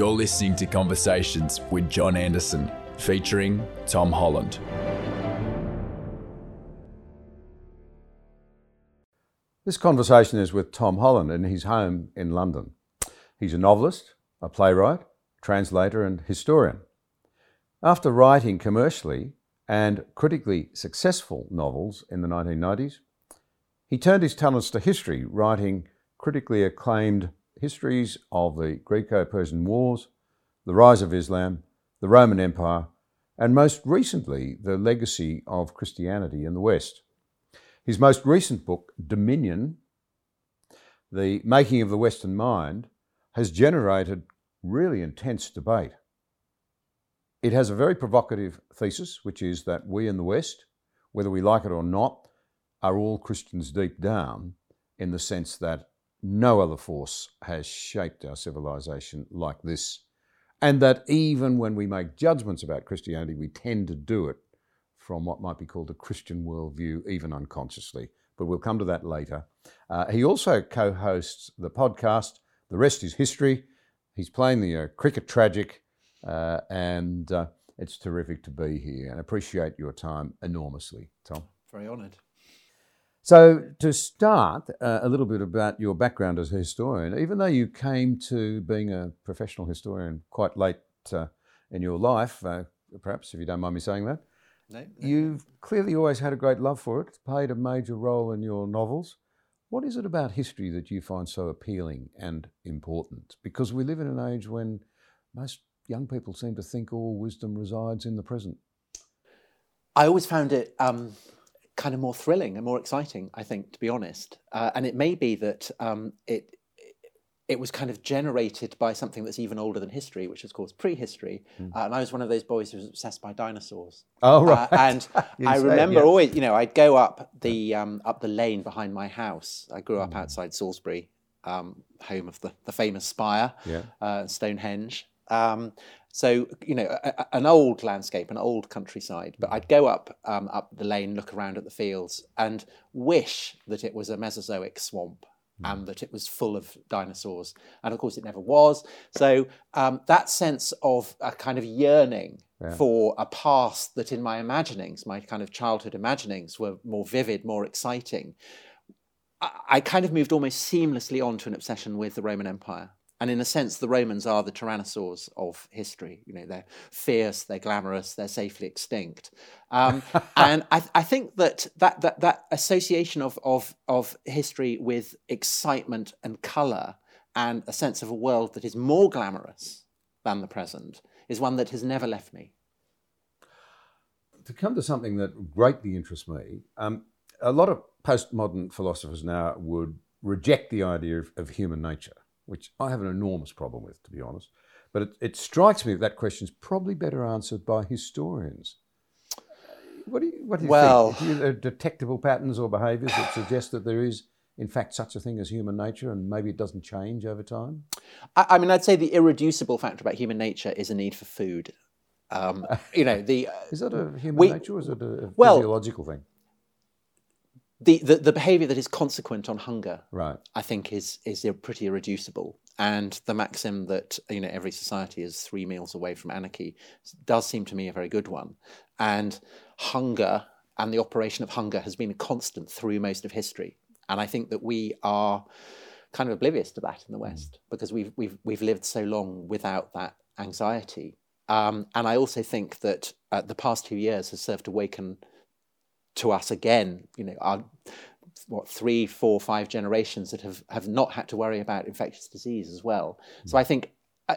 You're listening to Conversations with John Anderson, featuring Tom Holland. This conversation is with Tom Holland in his home in London. He's a novelist, a playwright, translator, and historian. After writing commercially and critically successful novels in the 1990s, he turned his talents to history, writing critically acclaimed histories of the Greco Persian Wars, the rise of Islam, the Roman Empire, and most recently, the legacy of Christianity in the West. His most recent book, Dominion The Making of the Western Mind, has generated really intense debate. It has a very provocative thesis, which is that we in the West, whether we like it or not, are all Christians deep down, in the sense that no other force has shaped our civilization like this, and that even when we make judgments about Christianity, we tend to do it from what might be called a Christian worldview, even unconsciously. But we'll come to that later. Uh, he also co hosts the podcast, The Rest is History. He's playing the uh, cricket tragic, uh, and uh, it's terrific to be here and appreciate your time enormously, Tom. Very honoured. So, to start, uh, a little bit about your background as a historian. Even though you came to being a professional historian quite late uh, in your life, uh, perhaps, if you don't mind me saying that, No, no. you've clearly always had a great love for it. It's played a major role in your novels. What is it about history that you find so appealing and important? Because we live in an age when most young people seem to think all wisdom resides in the present. I always found it um, kind of more thrilling and more exciting. I think, to be honest, uh, and it may be that um, it it was kind of generated by something that's even older than history, which is called prehistory. Uh, and I was one of those boys who was obsessed by dinosaurs. Oh, Uh, right. and I remember yeah. always, you know, I'd go up the um, up the lane behind my house. I grew up outside Salisbury, um, home of the, the famous spire, Yeah. uh, Stonehenge. Um, so you know, a, a- an old landscape, an old countryside. But I'd go up um, up the lane, look around at the fields, and wish that it was a Mesozoic swamp. And that it was full of dinosaurs, and of course it never was. So um, that sense of a kind of yearning Yeah. for a past that, in my imaginings, my kind of childhood imaginings, were more vivid, more exciting. I, I kind of moved almost seamlessly on to an obsession with the Roman Empire. And in a sense, the Romans are the tyrannosaurs of history. You know, they're fierce, they're glamorous, they're safely extinct. Um, and I, I think that that, that, that association of, of, of history with excitement and colour and a sense of a world that is more glamorous than the present is one that has never left me. to come to something that greatly interests me, um, a lot of postmodern philosophers now would reject the idea of, of human nature, which I have an enormous problem with, to be honest. But it, it strikes me that that question is probably better answered by historians. What do you, what do you Well- think? Are detectable patterns or behaviours that suggest that there is, in fact, such a thing as human nature and maybe it doesn't change over time? I, I mean, I'd say the irreducible factor about human nature is a need for food. Um, you know, the Is that a human We- nature or is it a, a well- physiological thing? The, the the behaviour that is consequent on hunger, Right. I think, is is pretty irreducible. And the maxim that you know every society is three meals away from anarchy does seem to me a very good one. And hunger and the operation of hunger has been a constant through most of history. And I think that we are kind of oblivious to that in the West because we've we've we've lived so long without that anxiety. Um, and I also think that uh, the past two years has served to awaken to us again. You know, our what three, four, five generations that have have not had to worry about infectious disease as well. So I think. A,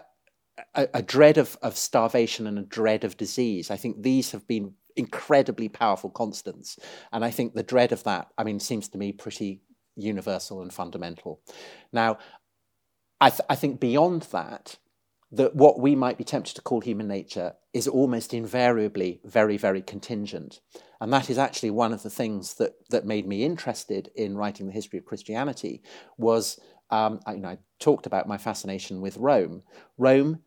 a, a dread of, of starvation and a dread of disease. I think these have been incredibly powerful constants. And I think the dread of that, I mean, seems to me pretty universal and fundamental. Now, I, th- I think beyond that, that what we might be tempted to call human nature is almost invariably very, very contingent. And that is actually one of the things that, that made me interested in writing the history of Christianity was, um, I, you know, I talked about my fascination with Rome. Rome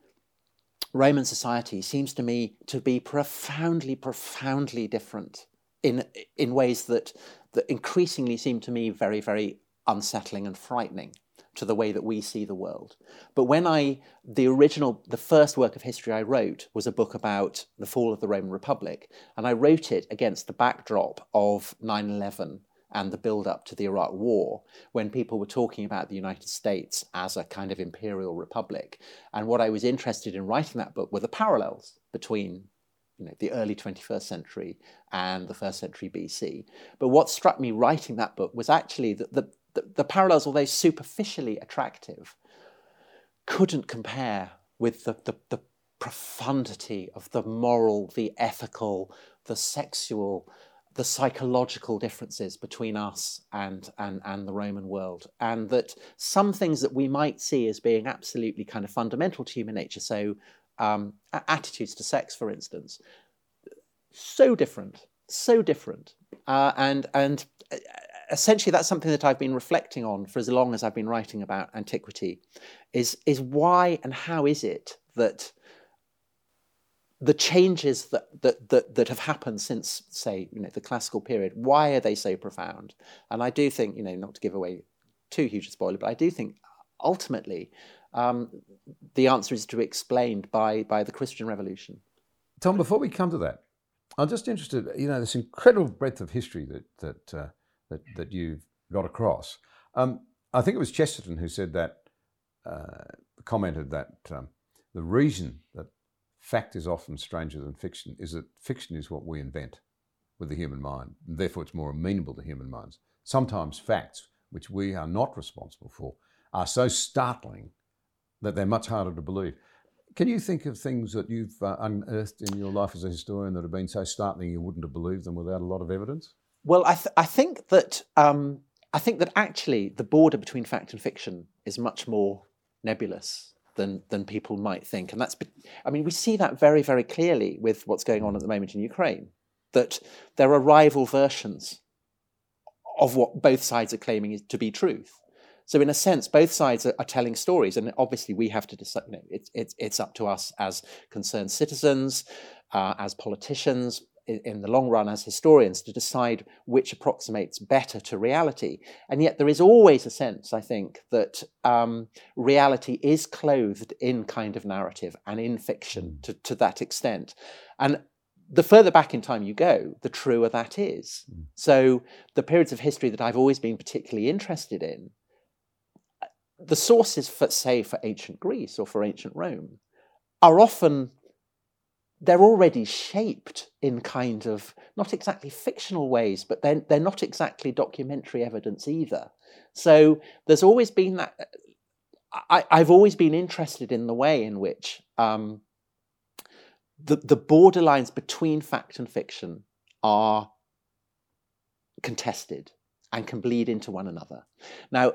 Roman society seems to me to be profoundly, profoundly different in in ways that that increasingly seem to me very, very unsettling and frightening to the way that we see the world. But when I the original the first work of history I wrote was a book about the fall of the Roman Republic, and I wrote it against the backdrop of 9/11 and the build up to the Iraq War, when people were talking about the United States as a kind of imperial republic. And what I was interested in writing that book were the parallels between you know, the early 21st century and the first century BC. But what struck me writing that book was actually that the, the, parallels, although superficially attractive, couldn't compare with the, the, the profundity of the moral, the ethical, the sexual, the psychological differences between us and, and, and the Roman world. And that some things that we might see as being absolutely kind of fundamental to human nature, so um, attitudes to sex, for instance, so different, so different. Uh, and, and uh, essentially that's something that I've been reflecting on for as long as I've been writing about antiquity, is, is why and how is it that the changes that, that, that, that have happened since, say, you know, the classical period, why are they so profound? And I do think, you know, not to give away too huge a spoiler, but I do think ultimately um, the answer is to be explained by, by the Christian Revolution. Tom, before we come to that, I'm just interested, you know, this incredible breadth of history that, that, uh, that, that you've got across. Um, I think it was Chesterton who said that, uh, commented that um, the reason that fact is often stranger than fiction is that fiction is what we invent with the human mind, and therefore it's more amenable to human minds. Sometimes facts, which we are not responsible for, are so startling that they're much harder to believe. Can you think of things that you've uh, unearthed in your life as a historian that have been so startling you wouldn't have believed them without a lot of evidence? Well, I, th- I think that um, I think that actually the border between fact and fiction is much more nebulous than than people might think. And that's, I mean, we see that very, very clearly with what's going on at the moment in Ukraine. That there are rival versions of what both sides are claiming to be truth. So, in a sense, both sides are, are telling stories, and obviously, we have to decide. You know, it's it's it's up to us as concerned citizens, uh, as politicians, in the long run as historians to decide which approximates better to reality. And yet there is always a sense, I think, that um, reality is clothed in kind of narrative and in fiction mm. to, to that extent. And the further back in time you go, the truer that is. Mm. So the periods of history that I've always been particularly interested in, the sources for, say, for ancient Greece or for ancient Rome, are often they're already shaped in kind of not exactly fictional ways, but they're, they're not exactly documentary evidence either. So there's always been that. I, have always been interested in the way in which um, the, the borderlines between fact and fiction are contested and can bleed into one another. Now,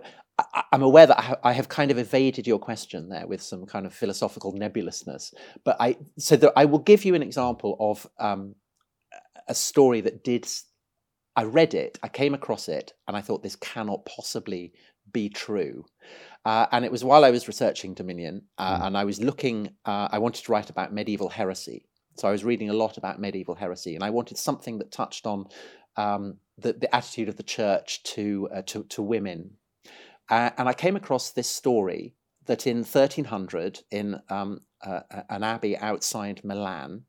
I, am aware that I have kind of evaded your question there with some kind of philosophical nebulousness, but I so that I will give you an example of um, a story that did. I read it, I came across it, and I thought this cannot possibly be true. Uh, and it was while I was researching Dominion, uh, mm. and I was looking. Uh, I wanted to write about medieval heresy, so I was reading a lot about medieval heresy, and I wanted something that touched on um, the, the attitude of the church to uh, to, to women uh, and I came across this story that in 1300, in um, uh, an abbey outside Milan,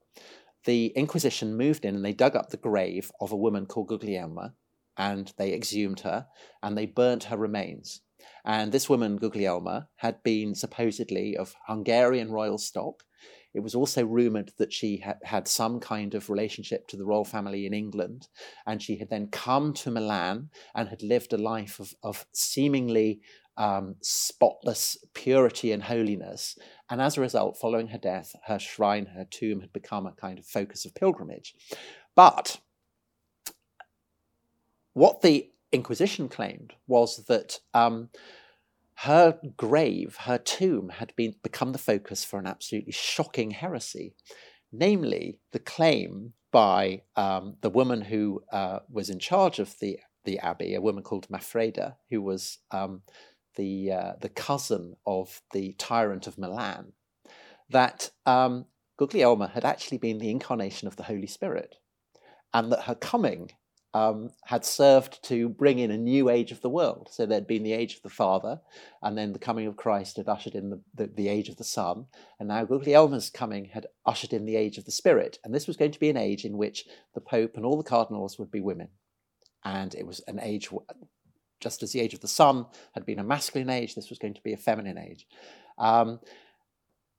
the Inquisition moved in and they dug up the grave of a woman called Guglielma and they exhumed her and they burnt her remains. And this woman, Guglielma, had been supposedly of Hungarian royal stock. It was also rumoured that she had had some kind of relationship to the royal family in England, and she had then come to Milan and had lived a life of, of seemingly um, spotless purity and holiness. And as a result, following her death, her shrine, her tomb had become a kind of focus of pilgrimage. But what the Inquisition claimed was that um, her grave, her tomb, had been become the focus for an absolutely shocking heresy, namely the claim by um, the woman who uh, was in charge of the the abbey, a woman called Mafreda, who was um, the uh, the cousin of the tyrant of Milan, that um, Guglielma had actually been the incarnation of the Holy Spirit, and that her coming um, had served to bring in a new age of the world. So there'd been the age of the Father, and then the coming of Christ had ushered in the, the, the, age of the Son, and now Guglielma's coming had ushered in the age of the Spirit. And this was going to be an age in which the Pope and all the cardinals would be women. And it was an age, just as the age of the Son had been a masculine age, this was going to be a feminine age. Um,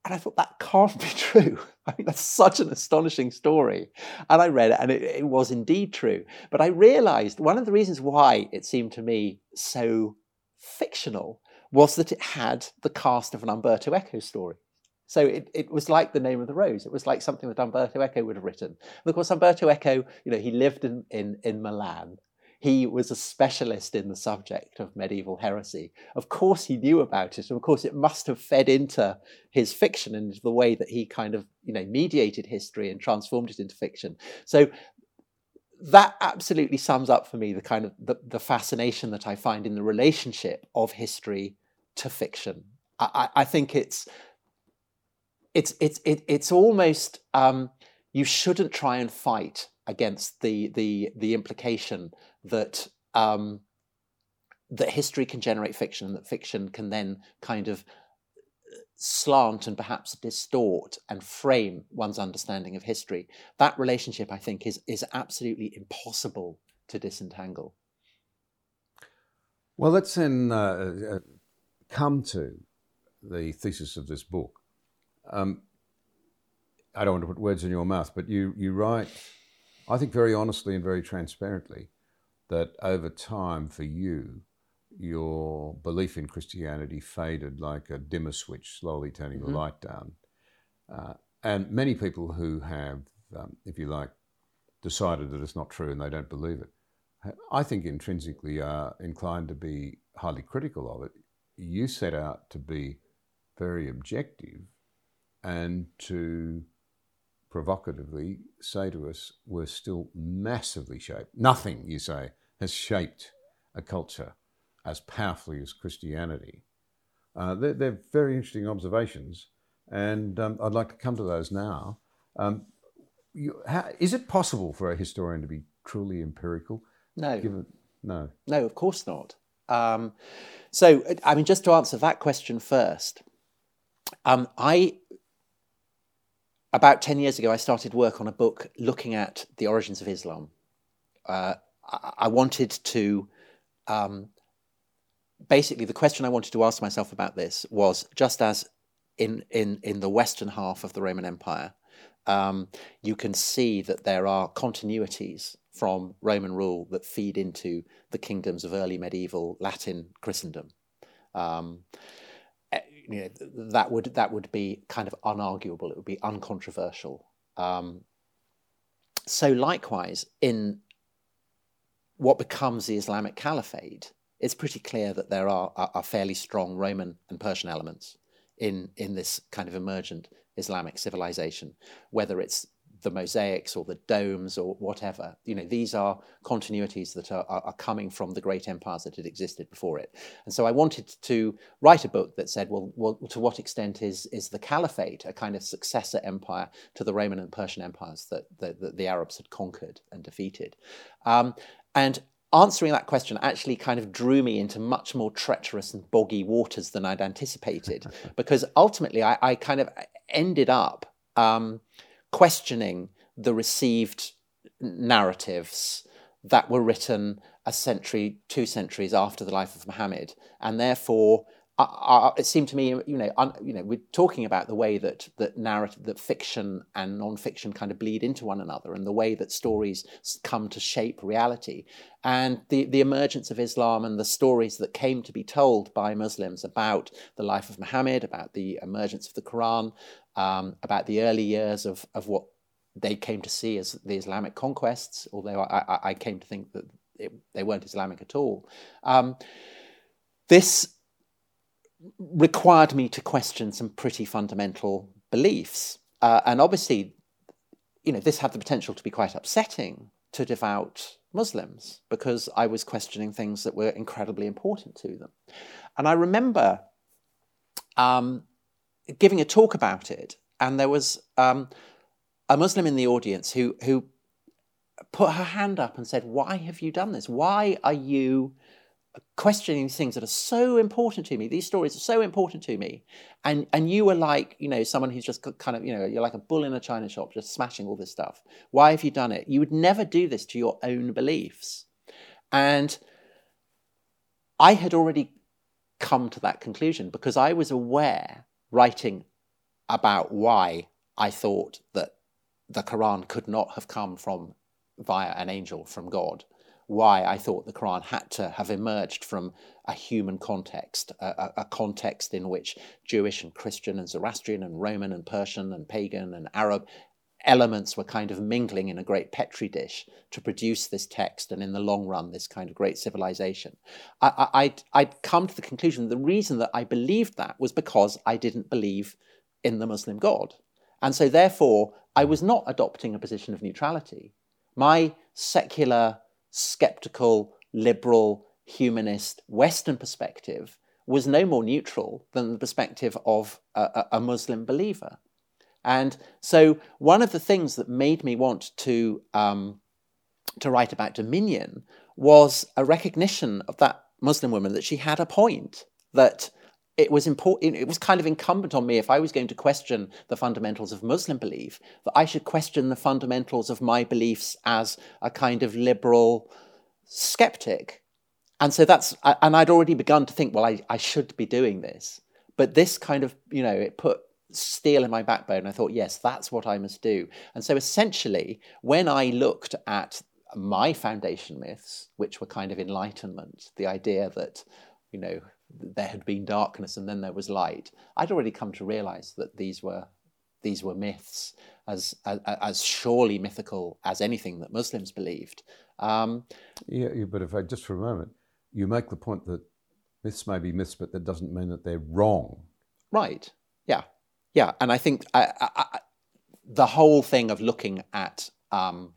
and I thought that can't be true. I mean, that's such an astonishing story. And I read it, and it, it, was indeed true. But I realized one of the reasons why it seemed to me so fictional was that it had the cast of an Umberto Eco story. So it, it was like the name of the rose. It was like something that Umberto Eco would have written. And of course, Umberto Eco, you know, he lived in, in, in Milan he was a specialist in the subject of medieval heresy. Of course, he knew about it, and of course, it must have fed into his fiction and the way that he kind of, you know, mediated history and transformed it into fiction. So that absolutely sums up for me the kind of the, the fascination that I find in the relationship of history to fiction. I, I think it's it's it's it, it's almost um, you shouldn't try and fight against the the the implication that um, that history can generate fiction, and that fiction can then kind of uh, slant and perhaps distort and frame one's understanding of history. That relationship, I think, is is absolutely impossible to disentangle. Well, let's then uh, uh come to the thesis of this book. Um, I don't want to put words in your mouth, but you you write, I think, very honestly and very transparently that over time for you, your belief in Christianity faded like a dimmer switch, slowly turning mm-hmm. the light down. Uh, and many people who have, um, if you like, decided that it's not true and they don't believe it, I think intrinsically are inclined to be highly critical of it. You set out to be very objective and to provocatively say to us, we're still massively shaped. Nothing, you say, has shaped a culture as powerfully as Christianity. Uh, they're, they're, very interesting observations, and um, I'd like to come to those now. Um, you, how, is it possible for a historian to be truly empirical? No. Given, no. No, of course not. Um, so, I mean, just to answer that question first, um, I about 10 years ago, I started work on a book looking at the origins of Islam. Uh, I wanted to, um, basically, the question I wanted to ask myself about this was just as in, in, in the western half of the Roman Empire, um, you can see that there are continuities from Roman rule that feed into the kingdoms of early medieval Latin Christendom. Um, you know, that would that would be kind of unarguable. It would be uncontroversial. Um, so likewise, in what becomes the Islamic Caliphate, it's pretty clear that there are, are, are fairly strong Roman and Persian elements in in this kind of emergent Islamic civilization, whether it's the mosaics or the domes or whatever. You know, these are continuities that are, are, coming from the great empires that had existed before it. And so I wanted to write a book that said, well, well to what extent is, is the caliphate a kind of successor empire to the Roman and Persian empires that the, the, the Arabs had conquered and defeated? Um, and answering that question actually kind of drew me into much more treacherous and boggy waters than I'd anticipated, because ultimately I, I kind of ended up. Um, questioning the received narratives that were written a century, two centuries after the life of Muhammad, and therefore uh, it seemed to me, you know, un, you know, we're talking about the way that that narrative, that fiction and non-fiction kind of bleed into one another, and the way that stories come to shape reality, and the the emergence of Islam and the stories that came to be told by Muslims about the life of Muhammad, about the emergence of the Quran, um, about the early years of of what they came to see as the Islamic conquests, although I, I, came to think that it, they weren't Islamic at all. Um, this required me to question some pretty fundamental beliefs. Uh, and obviously, you know, this had the potential to be quite upsetting to devout Muslims because I was questioning things that were incredibly important to them. And I remember um, giving a talk about it, and there was um, a Muslim in the audience who who put her hand up and said, "Why have you done this? Why are you questioning things that are so important to me. These stories are so important to me. And and you were like, you know, someone who's just kind of, you know, you're like a bull in a china shop, just smashing all this stuff. Why have you done it? You would never do this to your own beliefs. And I had already come to that conclusion because I was aware, writing about why I thought that the Quran could not have come from via an angel from God why I thought the Quran had to have emerged from a human context, a, a, context in which Jewish and Christian and Zoroastrian and Roman and Persian and pagan and Arab elements were kind of mingling in a great petri dish to produce this text and in the long run this kind of great civilization. I, I'd, I'd come to the conclusion the reason that i believed that was because i didn't believe in the muslim god. And so therefore i was not adopting a position of neutrality. My secular skeptical, liberal, humanist Western perspective was no more neutral than the perspective of a, a, Muslim believer. And so, one of the things that made me want to um, to write about Dominion was a recognition of that Muslim woman that she had a point that it was important it was kind of incumbent on me if i was going to question the fundamentals of muslim belief that i should question the fundamentals of my beliefs as a kind of liberal skeptic. And so that's and i'd already begun to think well i, I should be doing this. But this kind of you know it put steel in my backbone i thought yes that's what i must do and so essentially when i looked at my foundation myths which were kind of enlightenment the idea that you know there had been darkness and then there was light. I'd already come to realize that these were these were myths as as, as surely mythical as anything that Muslims believed. Um, yeah, yeah, but if I just for a moment, you make the point that myths may be myths, but that doesn't mean that they're wrong. Right. Yeah. And I think I, I, I, the whole thing of looking at um,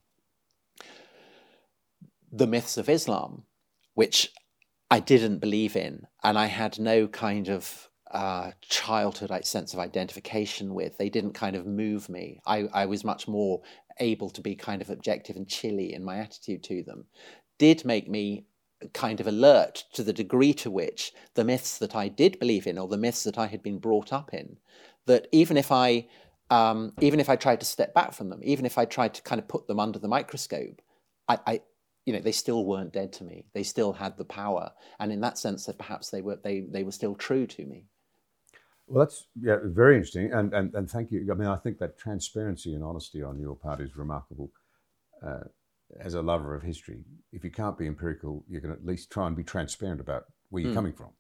the myths of Islam, which I didn't believe in, and I had no kind of uh, childhood sense of identification with. They didn't kind of move me. I, I was much more able to be kind of objective and chilly in my attitude to them. Did make me kind of alert to the degree to which the myths that I did believe in, or the myths that I had been brought up in, that even if I um, even if I tried to step back from them, even if I tried to kind of put them under the microscope, I, I, you know, they still weren't dead to me. They still had the power, and in that sense, that perhaps they were they they were still true to me. Well, that's yeah, very interesting, and and and thank you. I mean, I think that transparency and honesty on your part is remarkable. Uh, as a lover of history, if you can't be empirical, you can at least try and be transparent about where you're mm. coming from,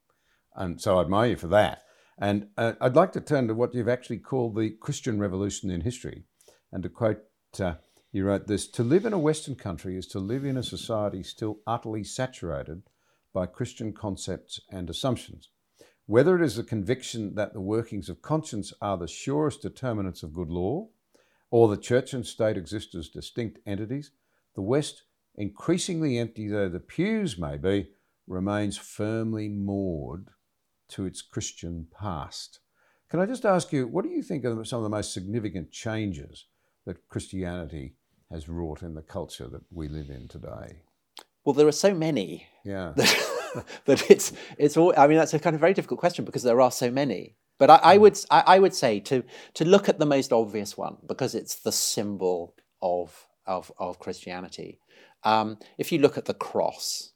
and so I admire you for that. And uh, I'd like to turn to what you've actually called the Christian Revolution in history, and to quote. Uh, he wrote this To live in a Western country is to live in a society still utterly saturated by Christian concepts and assumptions. Whether it is the conviction that the workings of conscience are the surest determinants of good law, or the church and state exist as distinct entities, the West, increasingly empty though the pews may be, remains firmly moored to its Christian past. Can I just ask you, what do you think are some of the most significant changes that Christianity has wrought in the culture that we live in today? Well, there are so many. Yeah. That, that it's it's all. I mean, that's a kind of very difficult question because there are so many. But I, I hmm. would I, I, would say to to look at the most obvious one because it's the symbol of of of Christianity. Um, if you look at the cross,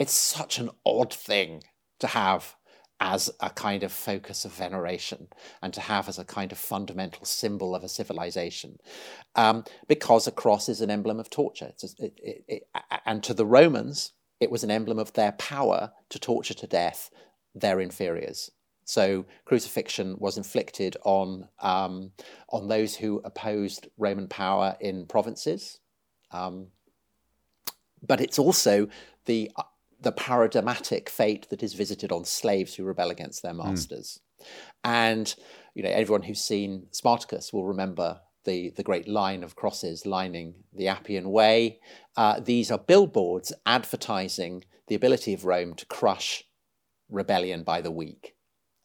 it's such an odd thing to have as a kind of focus of veneration and to have as a kind of fundamental symbol of a civilization um, because a cross is an emblem of torture. it, it, it, and to the Romans, it was an emblem of their power to torture to death their inferiors. So crucifixion was inflicted on um, on those who opposed Roman power in provinces, um, but it's also the the paradigmatic fate that is visited on slaves who rebel against their hmm. masters. Mm. And you know, everyone who's seen Spartacus will remember the, the great line of crosses lining the Appian Way. Uh, these are billboards advertising the ability of Rome to crush rebellion by the weak.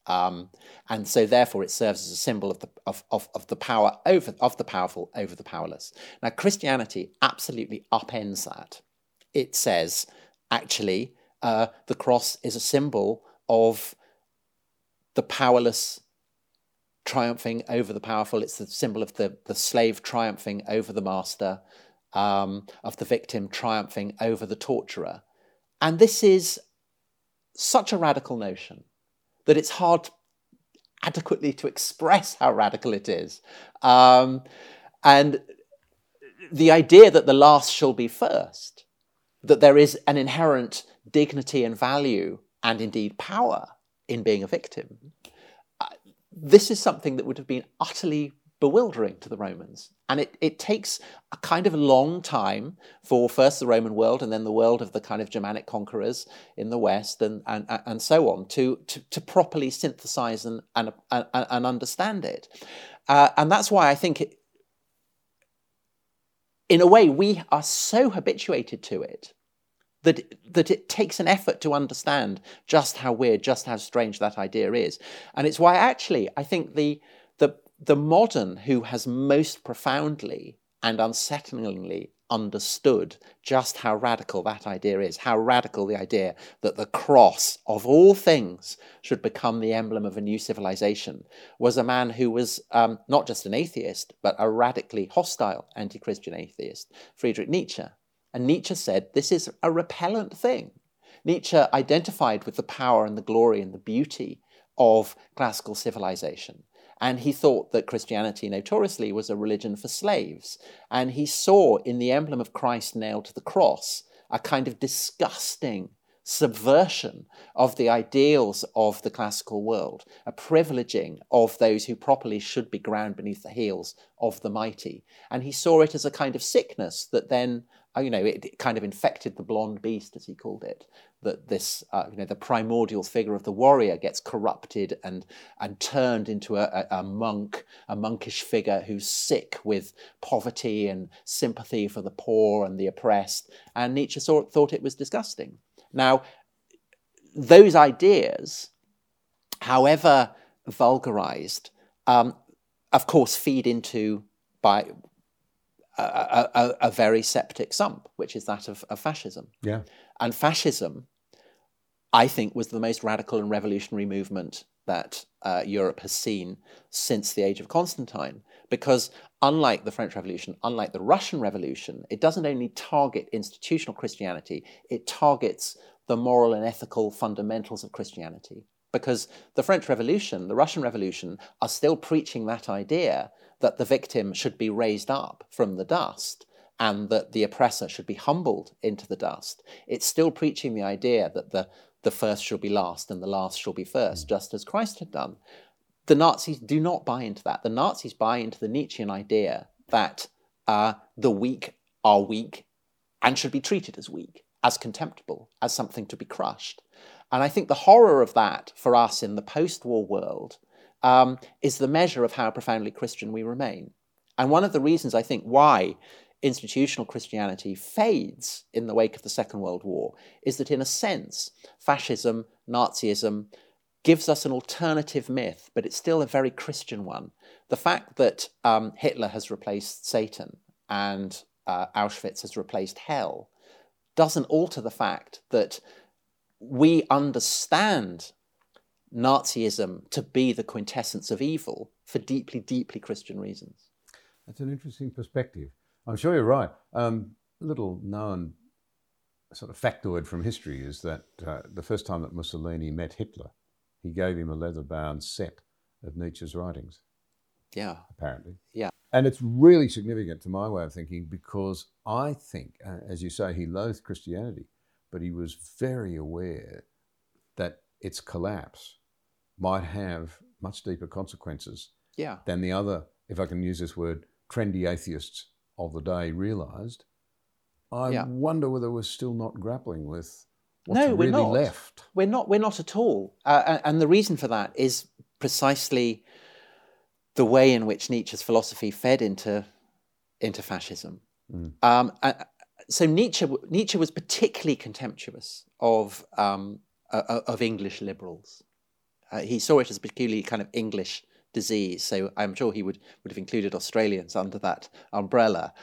Um, and so therefore it serves as a symbol of the, of, of, of, the power over of the powerful over the powerless. Now Christianity absolutely upends that. It says actually uh, the cross is a symbol of the powerless triumphing over the powerful. It's the symbol of the, the slave triumphing over the master, um, of the victim triumphing over the torturer. And this is such a radical notion that it's hard adequately to express how radical it is. Um, and the idea that the last shall be first that there is an inherent dignity and value and indeed power in being a victim. Uh, this is something that would have been utterly bewildering to the Romans. And it, it takes a kind of long time for first the Roman world and then the world of the kind of Germanic conquerors in the West and, and, and so on to, to, to properly synthesize and, and, and, and understand it. Uh, and that's why I think in a way, we are so habituated to it that, that it takes an effort to understand just how weird, just how strange that idea is. And it's why actually I think the, the, the modern who has most profoundly and unsettlingly understood just how radical that idea is, how radical the idea that the cross of all things should become the emblem of a new civilization, was a man who was um, not just an atheist, but a radically hostile anti Christian atheist, Friedrich Nietzsche. And Nietzsche said this is a repellent thing. Nietzsche identified with the power and the glory and the beauty of classical civilization. And he thought that Christianity notoriously was a religion for slaves. And he saw in the emblem of Christ nailed to the cross a kind of disgusting subversion of the ideals of the classical world, a privileging of those who properly should be ground beneath the heels of the mighty. And he saw it as a kind of sickness that then, uh, you know, it, kind of infected the blonde beast, as he called it. That this, uh, you know, the primordial figure of the warrior gets corrupted and and turned into a, a, monk, a monkish figure who's sick with poverty and sympathy for the poor and the oppressed. And Nietzsche saw, thought it was disgusting. Now, those ideas, however vulgarized, um, of course, feed into by a, a, a, very septic sump, which is that of, of fascism. Yeah. And fascism, I think, was the most radical and revolutionary movement that uh, Europe has seen since the age of Constantine. Because unlike the French Revolution, unlike the Russian Revolution, it doesn't only target institutional Christianity, it targets the moral and ethical fundamentals of Christianity. Because the French Revolution, the Russian Revolution, are still preaching that idea that the victim should be raised up from the dust and that the oppressor should be humbled into the dust. It's still preaching the idea that the, the first shall be last and the last shall be first, just as Christ had done. The Nazis do not buy into that. The Nazis buy into the Nietzschean idea that uh, the weak are weak and should be treated as weak, as contemptible, as something to be crushed. And I think the horror of that for us in the post war world um, is the measure of how profoundly Christian we remain. And one of the reasons I think why institutional Christianity fades in the wake of the Second World War is that, in a sense, fascism, Nazism, gives us an alternative myth, but it's still a very Christian one. The fact that um, Hitler has replaced Satan and uh, Auschwitz has replaced hell doesn't alter the fact that we understand Nazism to be the quintessence of evil for deeply, deeply Christian reasons. That's an interesting perspective. I'm sure you're right. Um, little known sort of factoid from history is that uh, the first time that Mussolini met Hitler, he gave him a leather bound set of Nietzsche's writings. Yeah. Apparently. Yeah. And it's really significant to my way of thinking because I think, uh, as you say, he loathed Christianity, but he was very aware that its collapse might have much deeper consequences yeah. than the other, if I can use this word, trendy atheists of the day realised. I Yeah. wonder whether we're still not grappling with what's no, really we're not. left. We're not. We're not at all. Uh, and- the reason for that is precisely the way in which Nietzsche's philosophy fed into into fascism. Um, uh, so Nietzsche Nietzsche was particularly contemptuous of um, uh, of English liberals. Uh, he saw it as a peculiarly kind of English disease. So I'm sure he would would have included Australians under that umbrella.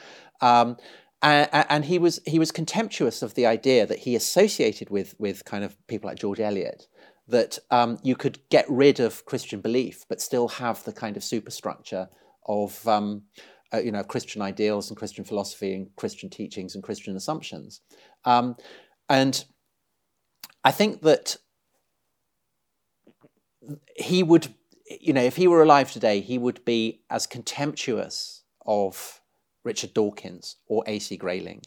Um, and, and he was he was contemptuous of the idea that he associated with with kind of people like George Eliot that um, you could get rid of Christian belief but still have the kind of superstructure of um, uh, you know Christian ideals and Christian philosophy and Christian teachings and Christian assumptions, um, and I think that he would you know if he were alive today he would be as contemptuous of Richard Dawkins or A.C. Grayling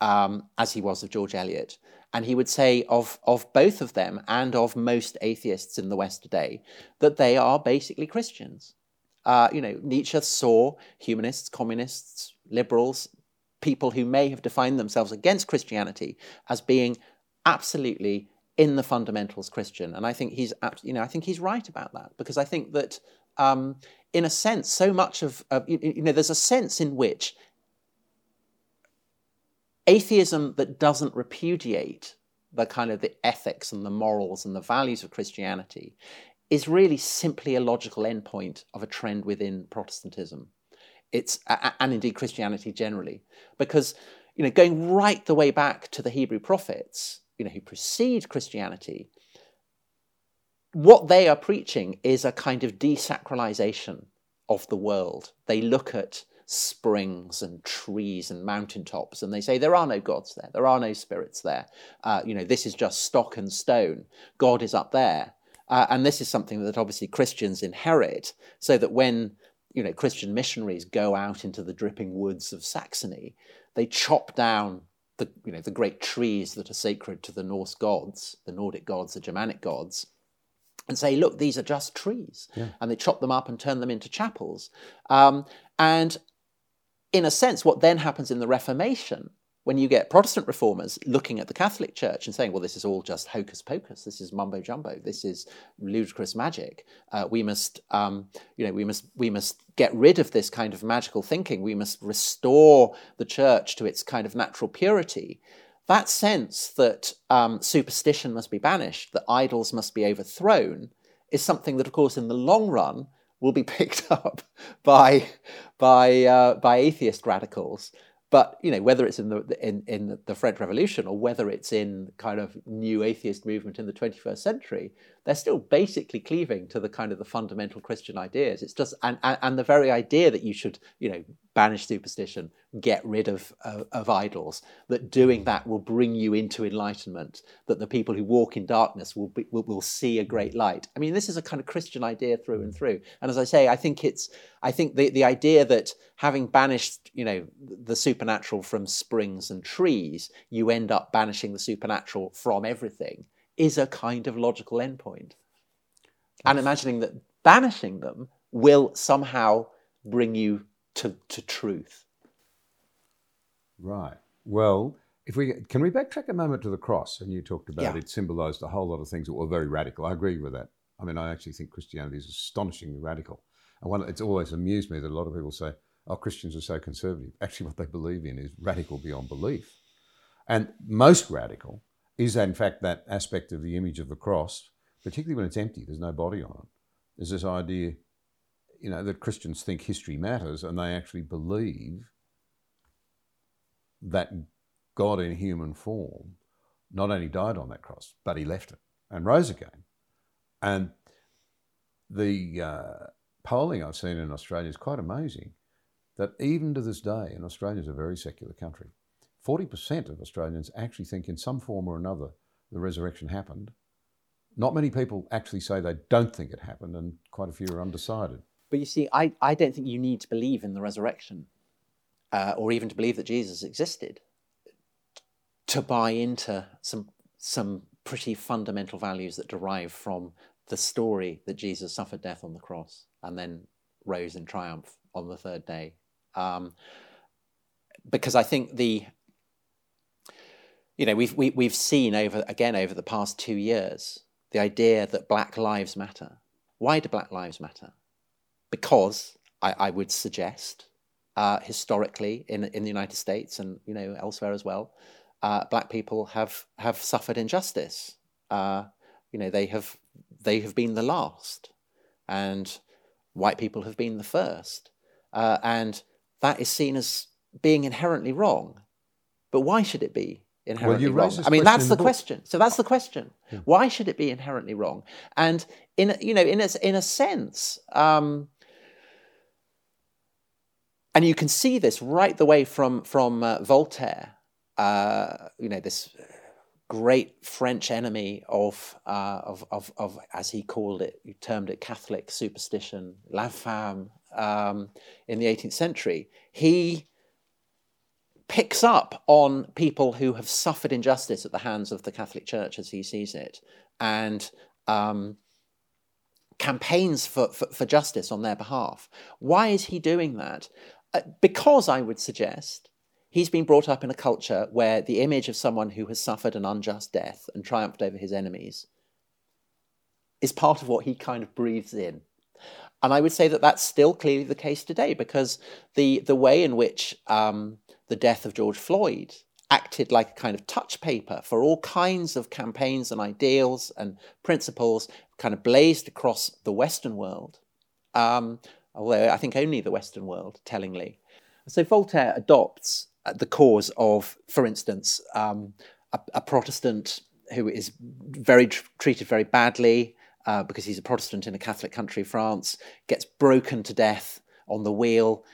um, as he was of George Eliot. And he would say of, of both of them and of most atheists in the West today that they are basically Christians. Uh, you know, Nietzsche saw humanists, communists, liberals, people who may have defined themselves against Christianity as being absolutely in the fundamentals Christian. And I think he's, you know, I think he's right about that because I think that, um, in a sense, so much of, of you, you know, there's a sense in which atheism that doesn't repudiate the kind of the ethics and the morals and the values of Christianity is really simply a logical endpoint of a trend within Protestantism. It's and indeed Christianity generally, because you know going right the way back to the Hebrew prophets, you know who precede Christianity, what they are preaching is a kind of desacralization of the world. They look at springs and trees and mountaintops and they say there are no gods there, there are no spirits there. Uh, you know, this is just stock and stone. God is up there. Uh, and this is something that obviously Christians inherit, so that when you know Christian missionaries go out into the dripping woods of Saxony, they chop down the you know the great trees that are sacred to the Norse gods, the Nordic gods, the Germanic gods, and say, look, these are just trees. And they chop them up and turn them into chapels. Um, and in a sense, what then happens in the Reformation, when you get Protestant reformers looking at the Catholic Church and saying, well, this is all just hocus pocus, this is mumbo jumbo, this is ludicrous magic. Uh, we must, um, you know, we must, we must get rid of this kind of magical thinking. We must restore the church to its kind of natural purity that sense that um, superstition must be banished, that idols must be overthrown, is something that, of course, in the long run will be picked up by by uh, by atheist radicals. But you know whether it's in the in, in the French Revolution or whether it's in kind of new atheist movement in the 21st century, they're still basically cleaving to the kind of the fundamental Christian ideas. It's just and and, and the very idea that you should you know banish superstition, get rid of, of of idols, that doing mm. that will bring you into enlightenment, that the people who walk in darkness will be, will, will see a great mm. light. I mean, this is a kind of Christian idea through and mm. through. And as I say, I think it's I think the the idea that having banished you know the supernatural from springs and trees, you end up banishing the supernatural from everything is a kind of logical endpoint. And imagining that banishing them will somehow bring you to, to truth. Right. Well, if we can we backtrack a moment to the cross, and you talked about Yeah. it symbolised a whole lot of things that were very radical. I agree with that. I mean, I actually think Christianity is astonishingly radical. And one, it's always amused me that a lot of people say, "Oh, Christians are so conservative." Actually, what they believe in is radical beyond belief, and most radical is in fact that aspect of the image of the cross, particularly when it's empty. There's no body on it. There's this idea, you know, that Christians think history matters, and they actually believe that God in human form not only died on that cross, but he left it and rose again. And the uh, polling I've seen in Australia is quite amazing that even to this day, and Australia is a very secular country, 40% of Australians actually think in some form or another the resurrection happened. Not many people actually say they don't think it happened, and quite a few are undecided. But you see, I, I don't think you need to believe in the resurrection uh, or even to believe that Jesus existed to buy into some, some pretty fundamental values that derive from the story that Jesus suffered death on the cross and then rose in triumph on the third day. Um, because I think the you know we've we, have we have seen over again over the past two years the idea that Black Lives Matter. Why do Black Lives Matter? Because I, I would suggest uh, historically in in the United States and you know elsewhere as well, uh, Black people have have suffered injustice. Uh, you know they have they have been the last, and white people have been the first, uh, and that is seen as being inherently wrong. But why should it be inherently well, wrong? I mean, that's the, the question. So that's the question. Yeah. Why should it be inherently wrong? And in you know, in a, in a sense, um, and you can see this right the way from from uh, Voltaire. Uh, you know, this great French enemy of, uh, of, of, of, as he called it, he termed it Catholic superstition, l'infâme, um, in the 18th century. He picks up on people who have suffered injustice at the hands of the Catholic Church as he sees it and um, campaigns for, for, for, justice on their behalf. Why is he doing that? Uh, because I would suggest he's been brought up in a culture where the image of someone who has suffered an unjust death and triumphed over his enemies is part of what he kind of breathes in. And I would say that that's still clearly the case today because the, the way in which um, the death of George Floyd acted like a kind of touch paper for all kinds of campaigns and ideals and principles kind of blazed across the Western world, um, although I think only the Western world, tellingly. So Voltaire adopts uh, the cause of, for instance, um, a, a, Protestant who is very tr- treated very badly uh, because he's a Protestant in a Catholic country, France, gets broken to death on the wheel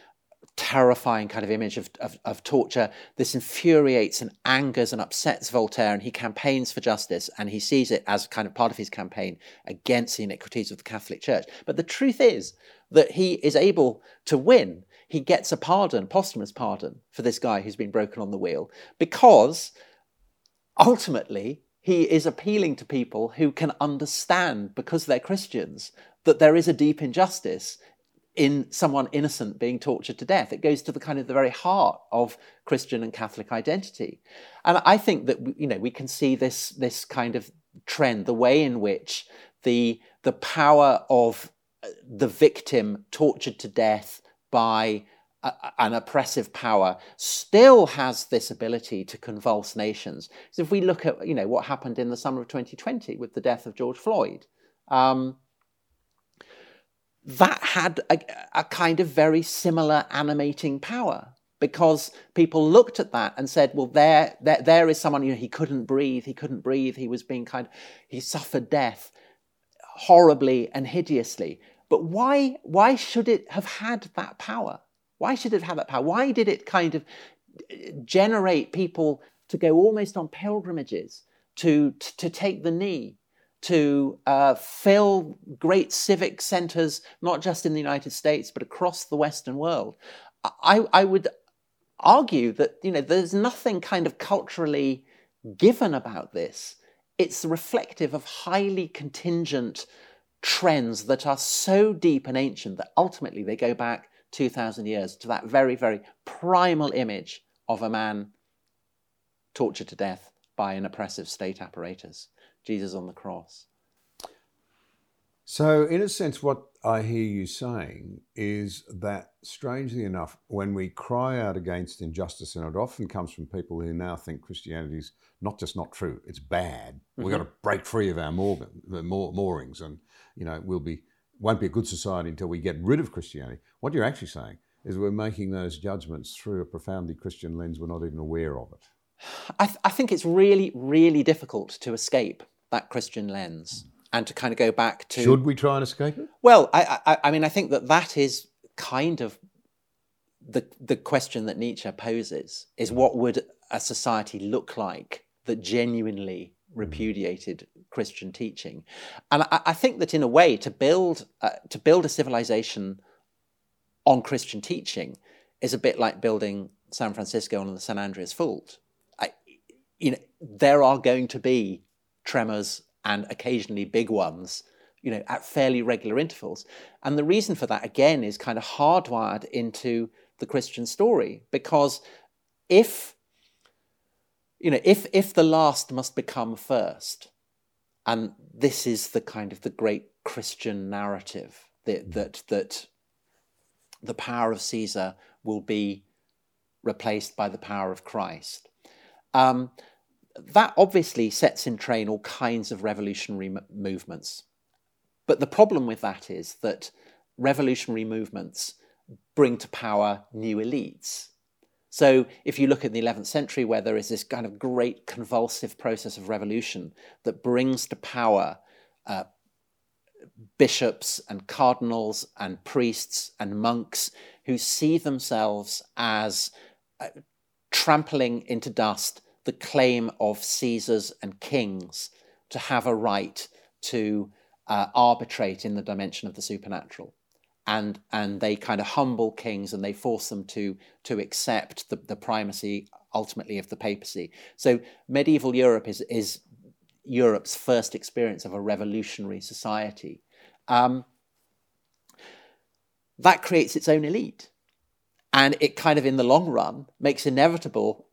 terrifying kind of image of, of, of, torture. This infuriates and angers and upsets Voltaire, and he campaigns for justice, and he sees it as kind of part of his campaign against the iniquities of the Catholic Church. But the truth is that he is able to win. He gets a pardon, posthumous pardon, for this guy who's been broken on the wheel, because ultimately he is appealing to people who can understand, because they're Christians, that there is a deep injustice in someone innocent being tortured to death. It goes to the kind of the very heart of Christian and Catholic identity. And I think that you know we can see this this kind of trend, the way in which the the power of uh, the victim tortured to death by a, an oppressive power still has this ability to convulse nations. So if we look at you know what happened in the summer of 2020 with the death of George Floyd. Um, that had a, a kind of very similar animating power because people looked at that and said, well, there, there, there is someone, you know, he couldn't breathe, he couldn't breathe, he was being kind he suffered death horribly and hideously. But why, why should it have had that power? Why should it have that power? Why did it kind of uh, generate people to go almost on pilgrimages to, to, to take the knee to uh, fill great civic centers, not just in the United States, but across the Western world. I, I would argue that you know there's nothing kind of culturally given about this. It's reflective of highly contingent trends that are so deep and ancient that ultimately they go back 2,000 years to that very, very primal image of a man tortured to death by an oppressive state apparatus. Jesus on the cross. So, in a sense, what I hear you saying is that, strangely enough, when we cry out against injustice, and it often comes from people who now think Christianity is not just not true, it's bad. Mm-hmm. We've got to break free of our moorings, and you know, we'll be won't be a good society until we get rid of Christianity. What you're actually saying is we're making those judgments through a profoundly Christian lens. We're not even aware of it. I, th- I think it's really, really difficult to escape that Christian lens and to kind of go back to. Should we try and escape it? Well, I, I, I mean, I think that that is kind of the the question that Nietzsche poses: is what would a society look like that genuinely repudiated Christian teaching? And I, I think that in a way, to build uh, to build a civilization on Christian teaching is a bit like building San Francisco on the San Andreas Fault. You know, there are going to be tremors and occasionally big ones, you know, at fairly regular intervals. And the reason for that, again, is kind of hardwired into the Christian story because if you know if if the last must become first and this is the kind of the great christian narrative that that that the power of caesar will be replaced by the power of christ um, that obviously sets in train all kinds of revolutionary m- movements. But the problem with that is that revolutionary movements bring to power new elites. So if you look at the 11th century, where there is this kind of great convulsive process of revolution that brings to power uh, bishops and cardinals and priests and monks who see themselves as uh, trampling into dust the claim of Caesars and kings to have a right to uh, arbitrate in the dimension of the supernatural and and they kind of humble kings and they force them to to accept the, the primacy ultimately of the papacy. So medieval Europe is is Europe's first experience of a revolutionary society. Um, that creates its own elite, and it kind of in the long run makes inevitable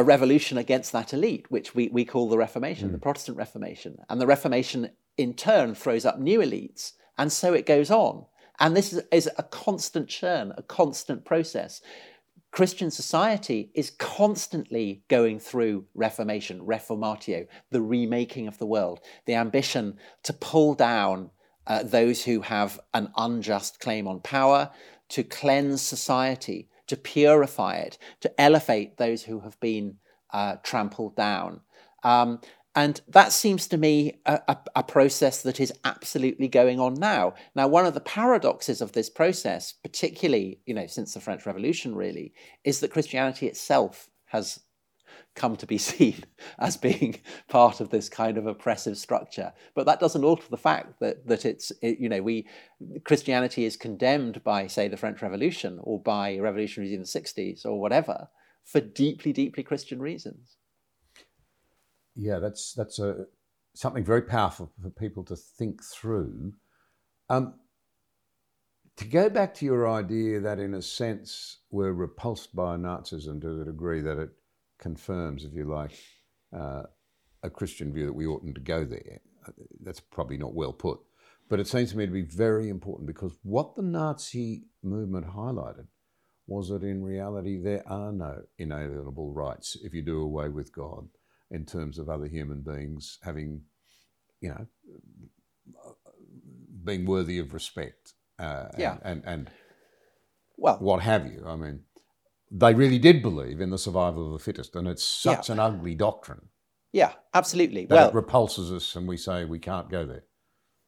a, revolution against that elite, which we, we call the Reformation, mm. the Protestant Reformation, and the Reformation in turn throws up new elites, and so it goes on. And this is, is a constant churn, a constant process. Christian society is constantly going through reformation, reformatio, the remaking of the world, the ambition to pull down uh, those who have an unjust claim on power, to cleanse society, to purify it, to elevate those who have been uh, trampled down. Um, and that seems to me a, a, a, process that is absolutely going on now. Now, one of the paradoxes of this process, particularly you know since the French Revolution, really, is that Christianity itself has come to be seen as being part of this kind of oppressive structure. But that doesn't alter the fact that that it's it, you know we Christianity is condemned by say the French Revolution or by revolutionaries in the '60s or whatever for deeply, deeply Christian reasons yeah, that's that's a something very powerful for people to think through. Um, to go back to your idea that, in a sense, we're repulsed by Nazism to the degree that it confirms, if you like, uh, a Christian view that we oughtn't to go there. That's probably not well put. But it seems to me to be very important because what the Nazi movement highlighted was that in reality there are no inalienable rights if you do away with God in terms of other human beings having, you know, being worthy of respect. Uh, yeah. And, and, and well, what have you. I mean, they really did believe in the survival of the fittest, and it's such yeah. an ugly doctrine. Yeah, absolutely. That well, it repulses us, and we say we can't go there.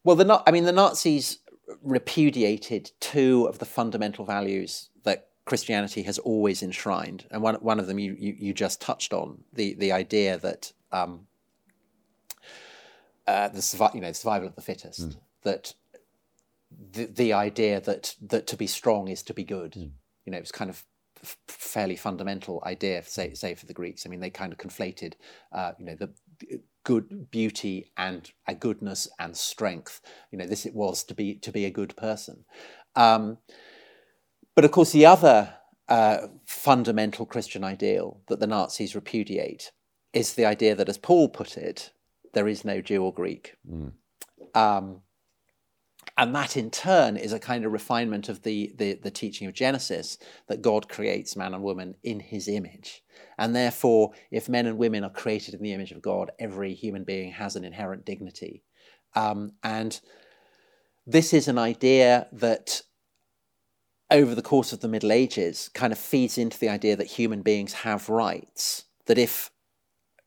Well, the I mean, the Nazis repudiated two of the fundamental values that Christianity has always enshrined, and one one of them you you, you just touched on the the idea that um, uh, the you know survival of the fittest mm. that the the idea that that to be strong is to be good. Mm. You know, it's kind of f- fairly fundamental idea, say say for the Greeks. I mean, they kind of conflated, uh, you know, the good beauty and a goodness and strength. You know, this it was to be to be a good person. Um, but of course, the other uh, fundamental Christian ideal that the Nazis repudiate is the idea that, as Paul put it, there is no Jew or Greek. Mm. Um, and that in turn is a kind of refinement of the, the, the, teaching of Genesis that God creates man and woman in his image. And therefore, if men and women are created in the image of God, every human being has an inherent dignity. Um, and this is an idea that over the course of the Middle Ages kind of feeds into the idea that human beings have rights. That if,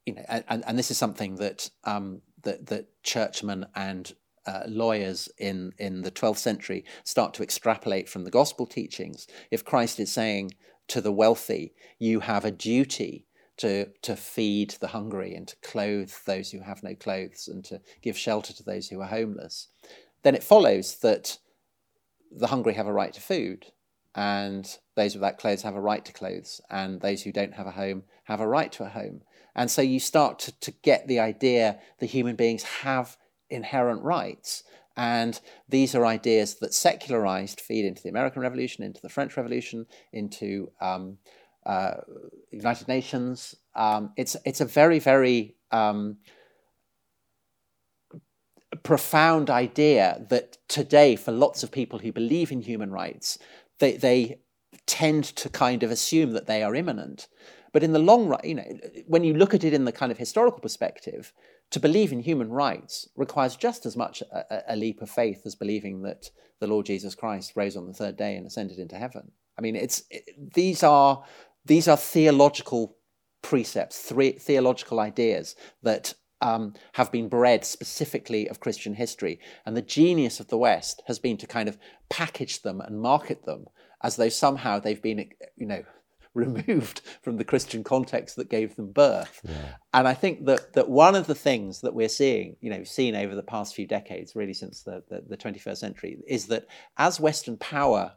you know, and, and this is something that um, that, that churchmen and uh, lawyers in, in the 12th century start to extrapolate from the gospel teachings. If Christ is saying to the wealthy, you have a duty to, to feed the hungry and to clothe those who have no clothes and to give shelter to those who are homeless, then it follows that the hungry have a right to food and those without clothes have a right to clothes and those who don't have a home have a right to a home. And so you start to, to get the idea that human beings have inherent rights. And these are ideas that secularized feed into the American Revolution, into the French Revolution, into um, uh, United Nations. Um, it's it's a very very um, profound idea that today, for lots of people who believe in human rights, they they tend to kind of assume that they are imminent. But in the long run, you know, when you look at it in the kind of historical perspective, to believe in human rights requires just as much a, a, leap of faith as believing that the Lord Jesus Christ rose on the third day and ascended into heaven. I mean, it's it, these are these are theological precepts, three, theological ideas that um, have been bred specifically of Christian history. And the genius of the West has been to kind of package them and market them as though somehow they've been, you know, removed from the Christian context that gave them birth. Yeah. And I think that that one of the things that we're seeing, you know, seen over the past few decades, really since the, the, the 21st century, is that as Western power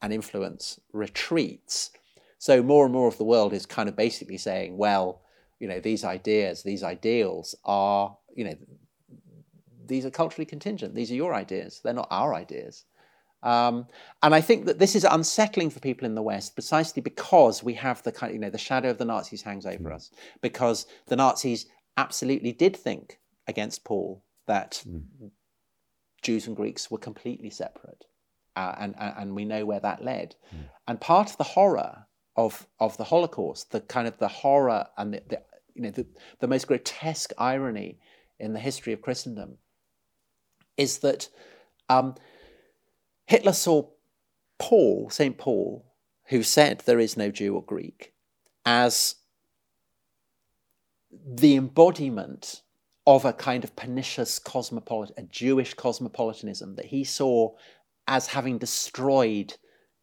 and influence retreats, so more and more of the world is kind of basically saying, well, you know, these ideas, these ideals are, you know, these are culturally contingent. These are your ideas. They're not our ideas. Um, and I think that this is unsettling for people in the West precisely because we have the kind of, you know, the shadow of the Nazis hangs over mm. us. Because the Nazis absolutely did think against Paul that mm. Jews and Greeks were completely separate. Uh, and, and we know where that led. Mm. And part of the horror of, of the Holocaust, the kind of the horror and the, the you know, the, the most grotesque irony in the history of Christendom is that um, Hitler saw Paul, St. Paul, who said there is no Jew or Greek, as the embodiment of a kind of pernicious cosmopolitan, a Jewish cosmopolitanism that he saw as having destroyed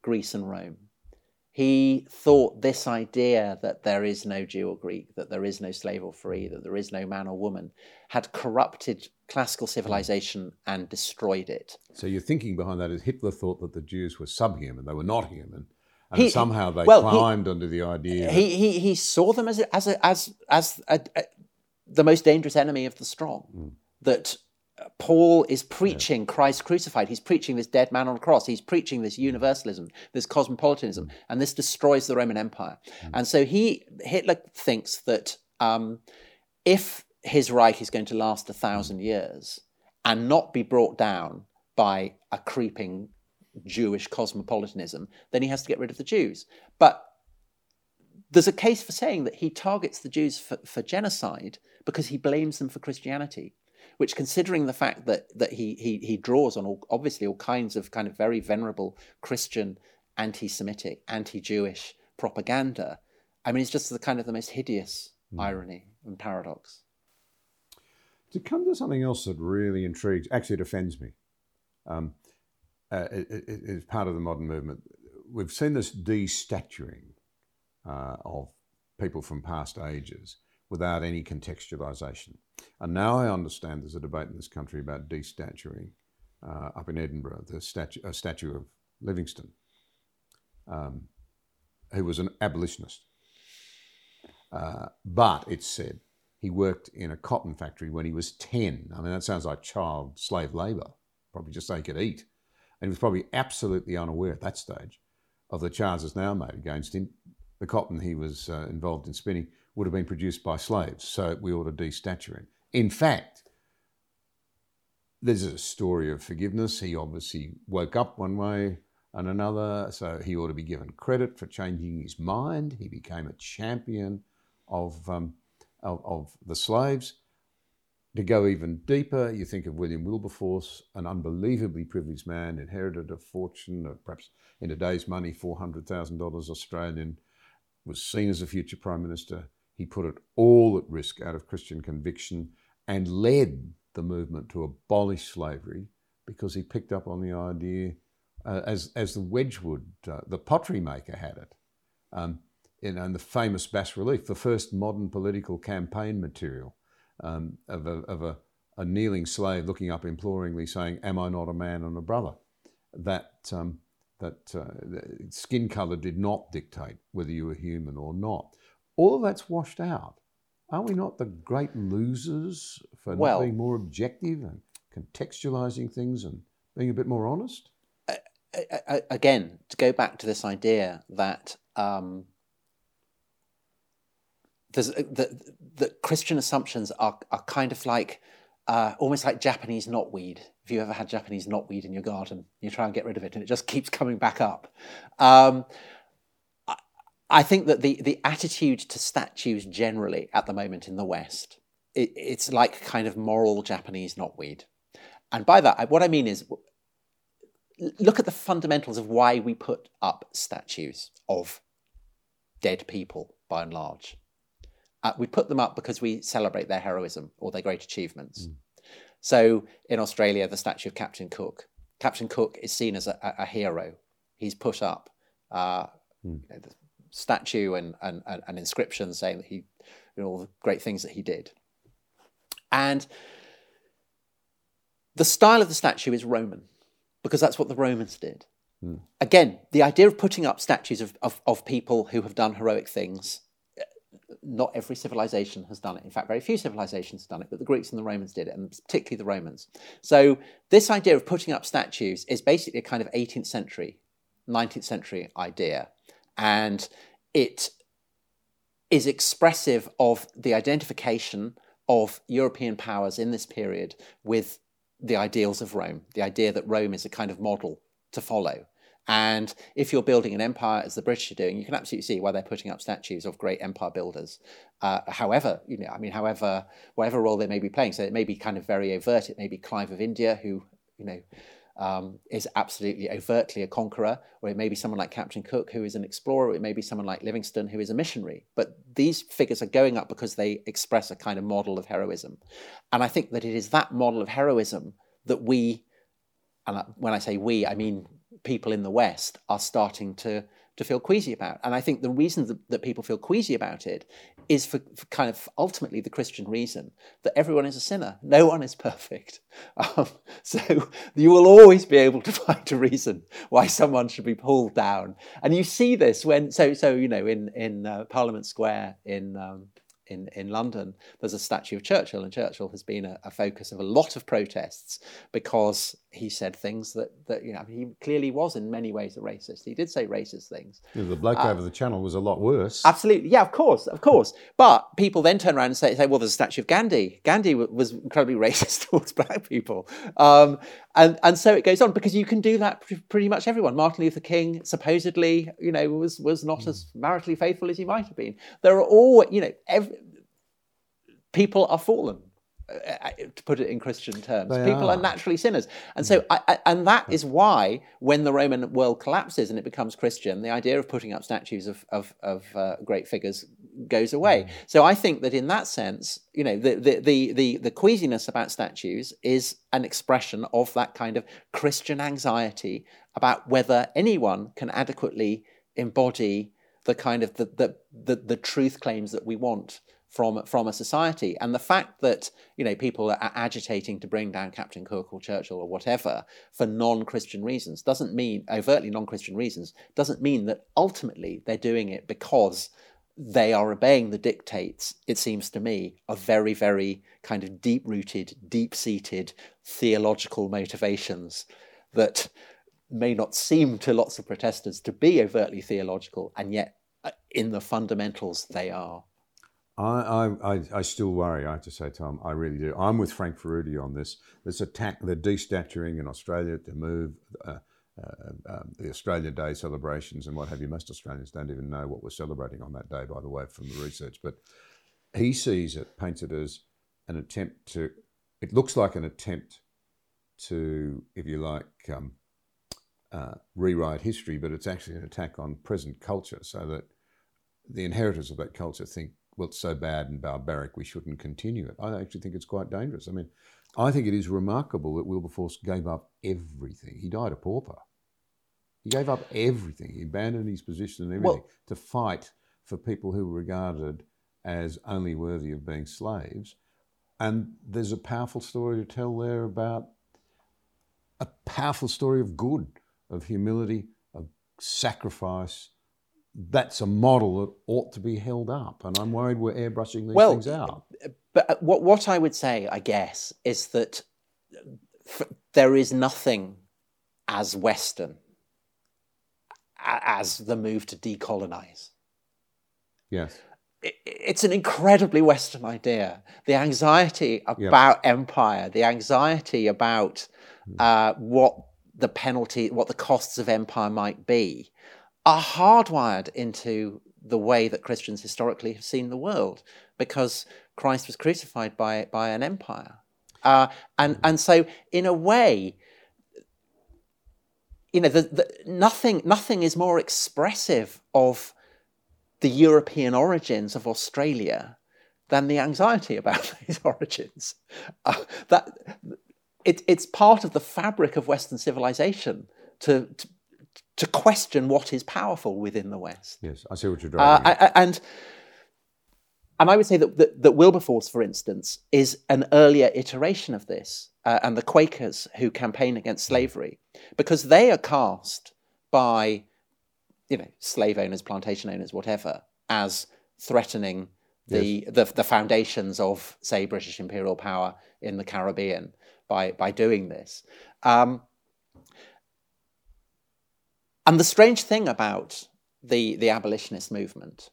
Greece and Rome. He thought this idea that there is no Jew or Greek, that there is no slave or free, that there is no man or woman, had corrupted classical civilization and destroyed it. So your thinking behind that is Hitler thought that the Jews were subhuman, they were not human. And he, somehow they well, climbed he, under the idea. He, he, he saw them as, a, as, a, as, as a, the most dangerous enemy of the strong. Mm. That Paul is preaching yeah. Christ crucified. He's preaching this dead man on a cross. He's preaching this universalism, this cosmopolitanism, mm. and this destroys the Roman Empire. Mm. And so he Hitler thinks that um, if his Reich is going to last a thousand years and not be brought down by a creeping Jewish cosmopolitanism, then he has to get rid of the Jews. But there's a case for saying that he targets the Jews for, for genocide because he blames them for Christianity which considering the fact that that he he he draws on all, obviously all kinds of kind of very venerable Christian, anti-Semitic, anti-Jewish propaganda, I mean, it's just the kind of the most hideous mm. irony and paradox. To come to something else that really intrigues, actually, it offends me. Um, uh, it, it, it's part of the modern movement. We've seen this destatuing uh, of people from past ages without any contextualisation. And now I understand there's a debate in this country about destatuing uh, up in Edinburgh, the statue, a statue of Livingstone, um, who was an abolitionist. Uh, but it's said he worked in a cotton factory when he was 10. I mean, that sounds like child slave labour, probably just so he could eat. And he was probably absolutely unaware at that stage of the charges now made against him. The cotton he was uh, involved in spinning would have been produced by slaves, so we ought to destature him. In fact, there's a story of forgiveness. He obviously woke up one way and another, so he ought to be given credit for changing his mind. He became a champion of, um, of, of, the slaves. To go even deeper, you think of William Wilberforce, an unbelievably privileged man, inherited a fortune of perhaps in today's money $400,000 Australian, was seen as a future Prime Minister, he put it all at risk out of Christian conviction and led the movement to abolish slavery because he picked up on the idea, uh, as, as the Wedgwood, uh, the pottery maker had it. Um, and the famous bas relief, the first modern political campaign material um, of, a, of a, a, kneeling slave looking up imploringly saying, Am I not a man and a brother? That, um, that uh, skin colour did not dictate whether you were human or not. All of that's washed out. Are we not the great losers for well, not being more objective and contextualising things and being a bit more honest? again, to go back to this idea that um, there's uh, the, the Christian assumptions are, are kind of like uh, almost like Japanese knotweed. If you ever had Japanese knotweed in your garden, you try and get rid of it, and it just keeps coming back up. Um, I, think that the the attitude to statues generally at the moment in the West, it, it's like kind of moral Japanese knotweed, and by that, what I mean is look at the fundamentals of why we put up statues of dead people by and large. Uh, we put them up because we celebrate their heroism or their great achievements. Mm. So in Australia, the statue of Captain Cook. Captain Cook is seen as a, a hero. He's put up uh, mm. you know, the statue and, and, and, an inscription saying that he, you know, all the great things that he did. And the style of the statue is Roman because that's what the Romans did. Mm. Again, the idea of putting up statues of, of, of people who have done heroic things not every civilization has done it. In fact, very few civilizations have done it, but the Greeks and the Romans did it, and particularly the Romans. So, this idea of putting up statues is basically a kind of 18th century, 19th century idea. And it is expressive of the identification of European powers in this period with the ideals of Rome, the idea that Rome is a kind of model to follow. And if you're building an empire, as the British are doing, you can absolutely see why they're putting up statues of great empire builders. Uh, however, you know, I mean, however, whatever role they may be playing, so it may be kind of very overt. It may be Clive of India, who, you know, um, is absolutely overtly a conqueror, or it may be someone like Captain Cook, who is an explorer, or it may be someone like Livingstone, who is a missionary. But these figures are going up because they express a kind of model of heroism. And I think that it is that model of heroism that we, and when I say we, I mean people in the West are starting to to feel queasy about. And I think the reason that, that people feel queasy about it is for, for, kind of ultimately the Christian reason that everyone is a sinner. No one is perfect. Um, so you will always be able to find a reason why someone should be pulled down. And you see this when, so, so you know, in, in uh, Parliament Square in, um, in, in London, there's a statue of Churchill, and Churchill has been a, a, focus of a lot of protests because he said things that, that you know, he clearly was in many ways a racist. He did say racist things. Yeah, the bloke uh, over the channel was a lot worse. Absolutely. Yeah, of course, of course. But people then turn around and say, say well, there's a statue of Gandhi. Gandhi was incredibly racist towards black people. Um, and, and so it goes on because you can do that pretty much everyone. Martin Luther King supposedly, you know, was, was not mm. as maritally faithful as he might have been. There are all, you know, every, people are fallen to put it in Christian terms. They People are. are. naturally sinners. And so, I, I, and that is why when the Roman world collapses and it becomes Christian, the idea of putting up statues of, of, of uh, great figures goes away. Mm. So I think that in that sense, you know, the, the, the, the, the queasiness about statues is an expression of that kind of Christian anxiety about whether anyone can adequately embody the kind of the, the, the, the truth claims that we want from from a society. And the fact that you know people are agitating to bring down Captain Cook or Churchill or whatever for non-Christian reasons doesn't mean overtly non-Christian reasons doesn't mean that ultimately they're doing it because they are obeying the dictates, it seems to me, of very, very kind of deep rooted, deep seated theological motivations that may not seem to lots of protesters to be overtly theological, and yet uh, in the fundamentals they are. I, I, I still worry, I have to say, Tom, I really do. I'm with Frank Furedi on this. This attack, the destaturing in Australia to move uh, uh, um, the Australia Day celebrations and what have you. Most Australians don't even know what we're celebrating on that day, by the way, from the research. But he sees it, paints it as an attempt to, it looks like an attempt to, if you like, um, uh, rewrite history, but it's actually an attack on present culture so that the inheritors of that culture think well, it's so bad and barbaric, we shouldn't continue it. I actually think it's quite dangerous. I mean, I think it is remarkable that Wilberforce gave up everything. He died a pauper. He gave up everything. He abandoned his position and everything well, to fight for people who were regarded as only worthy of being slaves. And there's a powerful story to tell there about a powerful story of good, of humility, of sacrifice. That's a model that ought to be held up. And I'm worried we're airbrushing these well, things out. But uh, what, what I would say, I guess, is that f- there is nothing as Western as the move to decolonize. Yes. It's an incredibly Western idea. The anxiety about yep. empire, the anxiety about hmm. uh, what the penalty, what the costs of empire might be, are hardwired into the way that Christians historically have seen the world, because Christ was crucified by by an empire, uh, and and so in a way, you know, the, the, nothing nothing is more expressive of the European origins of Australia than the anxiety about these origins. Uh, that it, it's part of the fabric of Western civilization to, to, to question what is powerful within the West. Yes, I see what you're driving. Uh, and and I would say that, that, that Wilberforce, for instance, is an earlier iteration of this uh, and the Quakers who campaign against slavery, because they are cast by, you know, slave owners, plantation owners, whatever, as threatening the, yes. the, the foundations of, say, British imperial power in the Caribbean by, by doing this. Um, and the strange thing about the, the abolitionist movement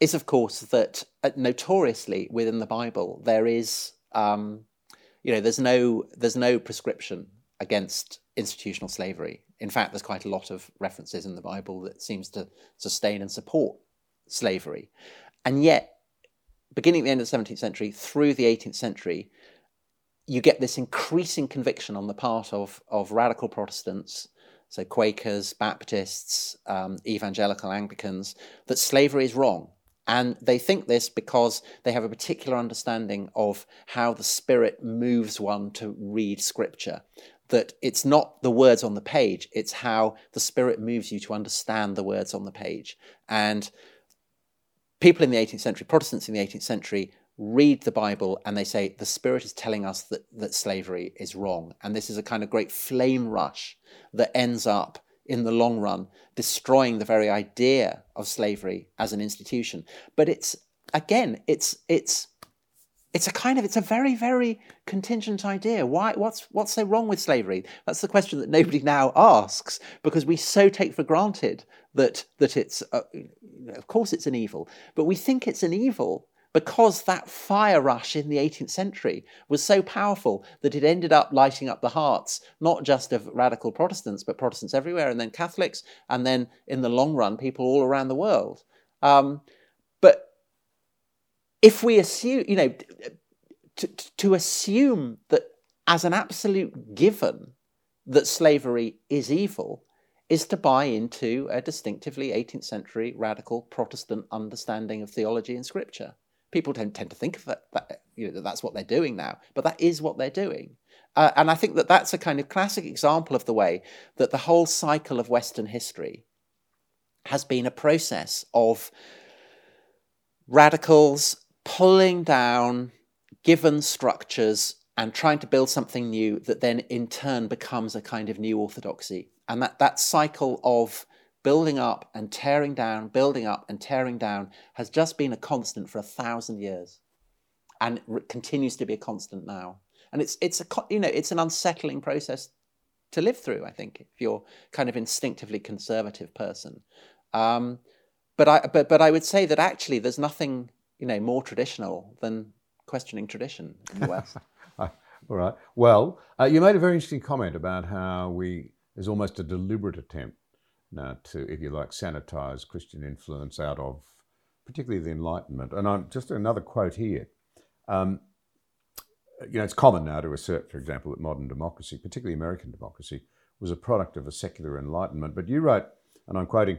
is, of course, that uh, notoriously within the Bible there is um, you know, there's no there's no prescription against institutional slavery. In fact, there's quite a lot of references in the Bible that seems to sustain and support slavery. And yet, beginning at the end of the 17th century through the 18th century, you get this increasing conviction on the part of, of radical Protestants, so Quakers, Baptists, um, evangelical Anglicans, that slavery is wrong and they think this because they have a particular understanding of how the Spirit moves one to read Scripture. That it's not the words on the page, it's how the Spirit moves you to understand the words on the page. And people in the 18th century, Protestants in the 18th century, read the Bible and they say the Spirit is telling us that, that slavery is wrong. And this is a kind of great flame rush that ends up in the long run, destroying the very idea of slavery as an institution. But it's again, it's it's it's a kind of it's a very very contingent idea. Why? What's what's so wrong with slavery? That's the question that nobody now asks because we so take for granted that that it's uh, of course it's an evil, but we think it's an evil because that fire rush in the 18th century was so powerful that it ended up lighting up the hearts, not just of radical Protestants, but Protestants everywhere, and then Catholics, and then in the long run, people all around the world. Um, but if we assume, you know, to, to assume that as an absolute given that slavery is evil is to buy into a distinctively 18th century radical Protestant understanding of theology and scripture people don't tend to think of that, that you know that that's what they're doing now, but that is what they're doing. Uh, and I think that that's a kind of classic example of the way that the whole cycle of Western history has been a process of radicals pulling down given structures and trying to build something new that then in turn becomes a kind of new orthodoxy. And that, that cycle of building up and tearing down, building up and tearing down has just been a constant for a thousand years, and continues to be a constant now. And it's it's a you know it's an unsettling process to live through. I think if you're kind of instinctively conservative person, um, but I but but I would say that actually there's nothing you know more traditional than questioning tradition in the West. All right. Well, uh, you made a very interesting comment about how we there's almost a deliberate attempt uh, to, if you like, sanitize Christian influence out of particularly the Enlightenment. And I'm, just another quote here. Um, you know, it's common now to assert, for example, that modern democracy, particularly American democracy, was a product of a secular Enlightenment. But you wrote, and I'm quoting,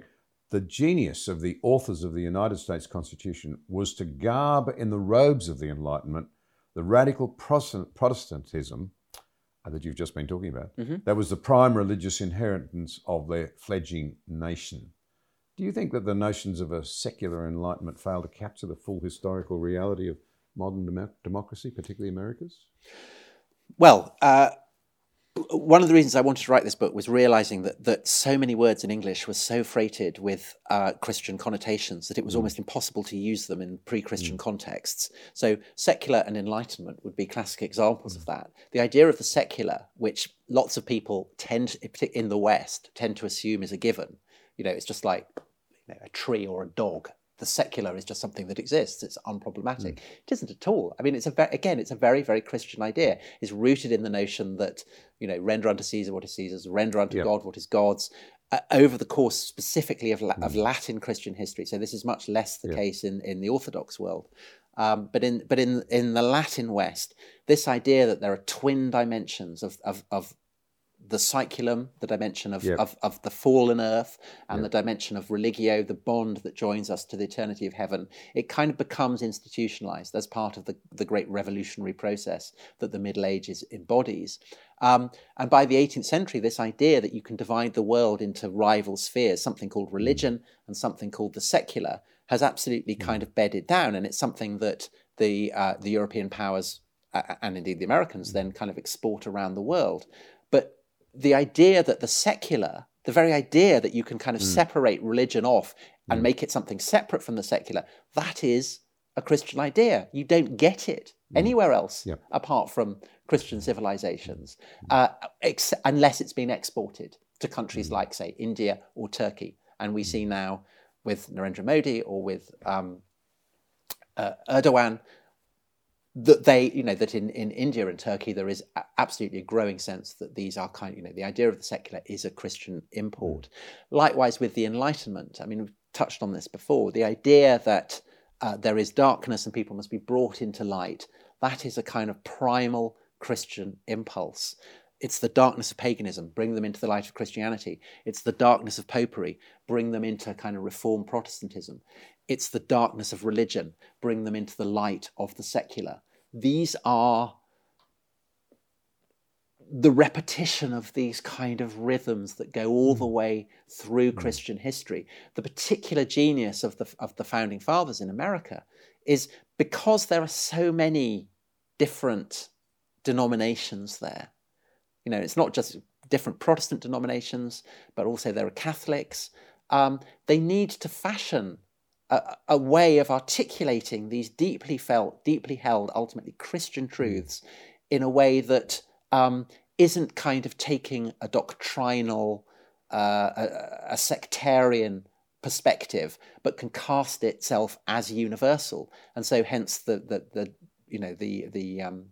the genius of the authors of the United States Constitution was to garb in the robes of the Enlightenment the radical Protestantism that you've just been talking about. Mm-hmm. That was the prime religious inheritance of their fledgling nation. Do you think that the notions of a secular enlightenment fail to capture the full historical reality of modern dem- democracy, particularly America's? Well, uh, one of the reasons I wanted to write this book was realizing that that so many words in English were so freighted with uh, Christian connotations that it was mm. almost impossible to use them in pre-Christian mm. contexts. So, secular and enlightenment would be classic examples mm. of that. The idea of the secular, which lots of people tend, in the West, tend to assume is a given. You know, it's just like you know, a tree or a dog the secular is just something that exists. It's unproblematic. Mm. It isn't at all. I mean, it's a ve- again, it's a very, very Christian idea. It's rooted in the notion that you know, render unto Caesar what is Caesar's, render unto yep. God what is God's. Uh, over the course specifically of, mm. of Latin Christian history, so this is much less the yep. case in, in the Orthodox world. Um, but in but in in the Latin West, this idea that there are twin dimensions of of, of the saeculum, the dimension of, yep. of, of, the fallen earth, and yep. the dimension of religio, the bond that joins us to the eternity of heaven, it kind of becomes institutionalized as part of the, the great revolutionary process that the Middle Ages embodies. Um, and by the 18th century, this idea that you can divide the world into rival spheres, something called mm. religion and something called the secular, has absolutely mm. kind of bedded down. And it's something that the, uh, the European powers uh, and indeed the Americans mm. then kind of export around the world. The idea that the secular, the very idea that you can kind of mm. separate religion off and mm. make it something separate from the secular, that is a Christian idea. You don't get it mm. anywhere else apart from Christian civilizations, mm. uh, ex- unless it's been exported to countries mm. like, say, India or Turkey. And we see now with Narendra Modi or with um, uh, Erdogan that they, you know, that in, in India and Turkey there is absolutely a growing sense that these are kind you know, the idea of the secular is a Christian import. Mm. Likewise with the Enlightenment, I mean, we've touched on this before, the idea that uh, there is darkness and people must be brought into light, that is a kind of primal Christian impulse. It's the darkness of paganism, bring them into the light of Christianity. It's the darkness of popery, bring them into kind of reformed Protestantism. It's the darkness of religion, bring them into the light of the secular. These are the repetition of these kind of rhythms that go all the hmm. way through hmm. Christian history. The particular genius of the, of the founding fathers in America is because there are so many different denominations there. You know, it's not just different Protestant denominations, but also there are Catholics. Um, they need to fashion a, a, way of articulating these deeply felt, deeply held, ultimately Christian truths in a way that um, not kind of taking a doctrinal, uh, a, a, sectarian perspective, but can cast itself as universal. And so, hence the the, the you know the the um,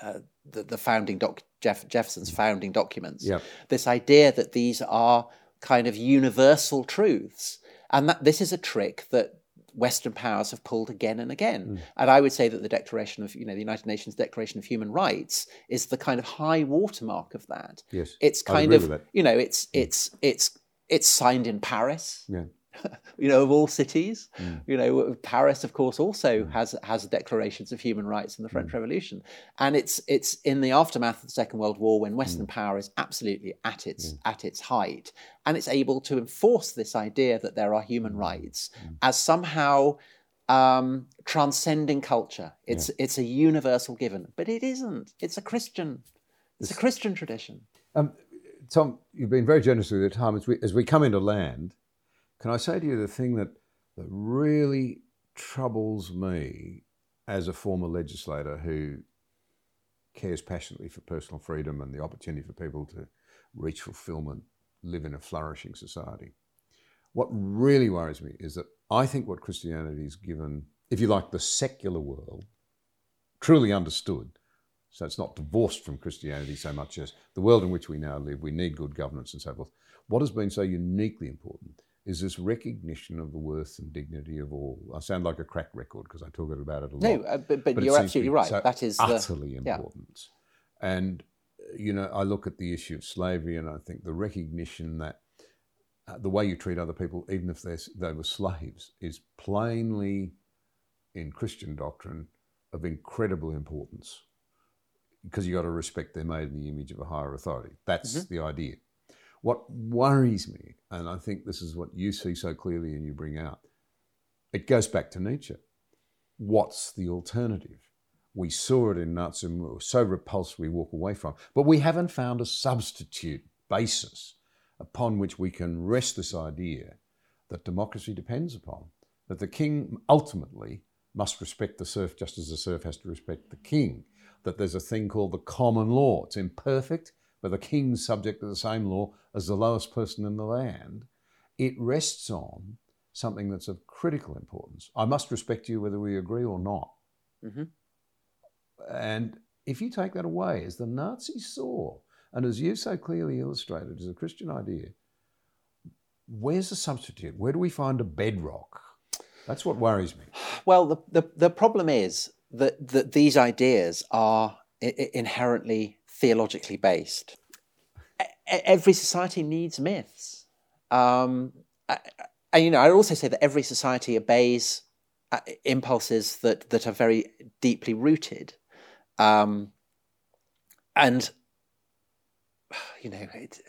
uh, the, the, founding doc Jeff, Jefferson's founding documents. Yep. This idea that these are kind of universal truths and that, this is a trick that Western powers have pulled again and again. Mm. And I would say that the Declaration of, you know, the United Nations Declaration of Human Rights is the kind of high watermark of that. Yes, it's kind of, you know, it's mm. it's it's it's signed in Paris. Yeah. you know, of all cities. Mm. You know, Paris, of course, also mm. has has declarations of human rights in the French mm. Revolution, and it's it's in the aftermath of the Second World War when Western mm. power is absolutely at its mm. at its height, and it's able to enforce this idea that there are human rights as somehow um, transcending culture. It's yeah. it's a universal given, but it isn't. It's a Christian. It's a Christian tradition. Um, Tom, you've been very generous with your time as we as we come into land can I say to you the thing that, that really troubles me as a former legislator who cares passionately for personal freedom and the opportunity for people to reach fulfillment, live in a flourishing society? What really worries me is that I think what Christianity has given, if you like, the secular world, truly understood, so it's not divorced from Christianity so much as the world in which we now live, we need good governance and so forth. What has been so uniquely important is this recognition of the worth and dignity of all. I sound like a crack record because I talk about it a lot. No, uh, but, but, but you're absolutely right. So that is utterly the, important. Yeah. And you know, I look at the issue of slavery, and I think the recognition that uh, the way you treat other people, even if they were slaves, is plainly in Christian doctrine of incredible importance because you've got to respect they're made in the image of a higher authority. That's mm-hmm. the idea. What worries me, and I think this is what you see so clearly and you bring out, it goes back to Nietzsche. What's the alternative? We saw it in Nazism, we were so repulsed we walk away from. But we haven't found a substitute basis upon which we can rest this idea that democracy depends upon, that the king ultimately must respect the serf just as the serf has to respect the king, that there's a thing called the common law. It's imperfect, but the king's subject to the same law as the lowest person in the land. It rests on something that's of critical importance. I must respect you whether we agree or not. Mm-hmm. And if you take that away, as the Nazis saw, and as you so clearly illustrated as a Christian idea, where's the substitute? Where do we find a bedrock? That's what worries me. Well, the, the, the problem is that, that these ideas are inherently theologically based. Every society needs myths. Um, and you know, I also say that every society obeys uh, impulses that that are very deeply rooted, um, and you know, it,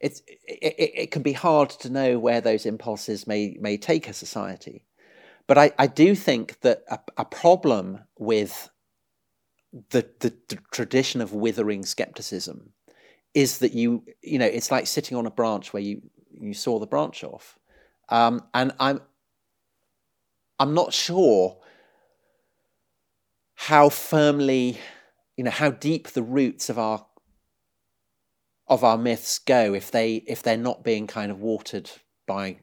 it's it, it, can be hard to know where those impulses may may take a society. But I, I do think that a, a problem with the, the, the tradition of withering skepticism is that you you know it's like sitting on a branch where you you saw the branch off um, and I'm I'm not sure how firmly, you know, how deep the roots of our of our myths go if they if they're not being kind of watered by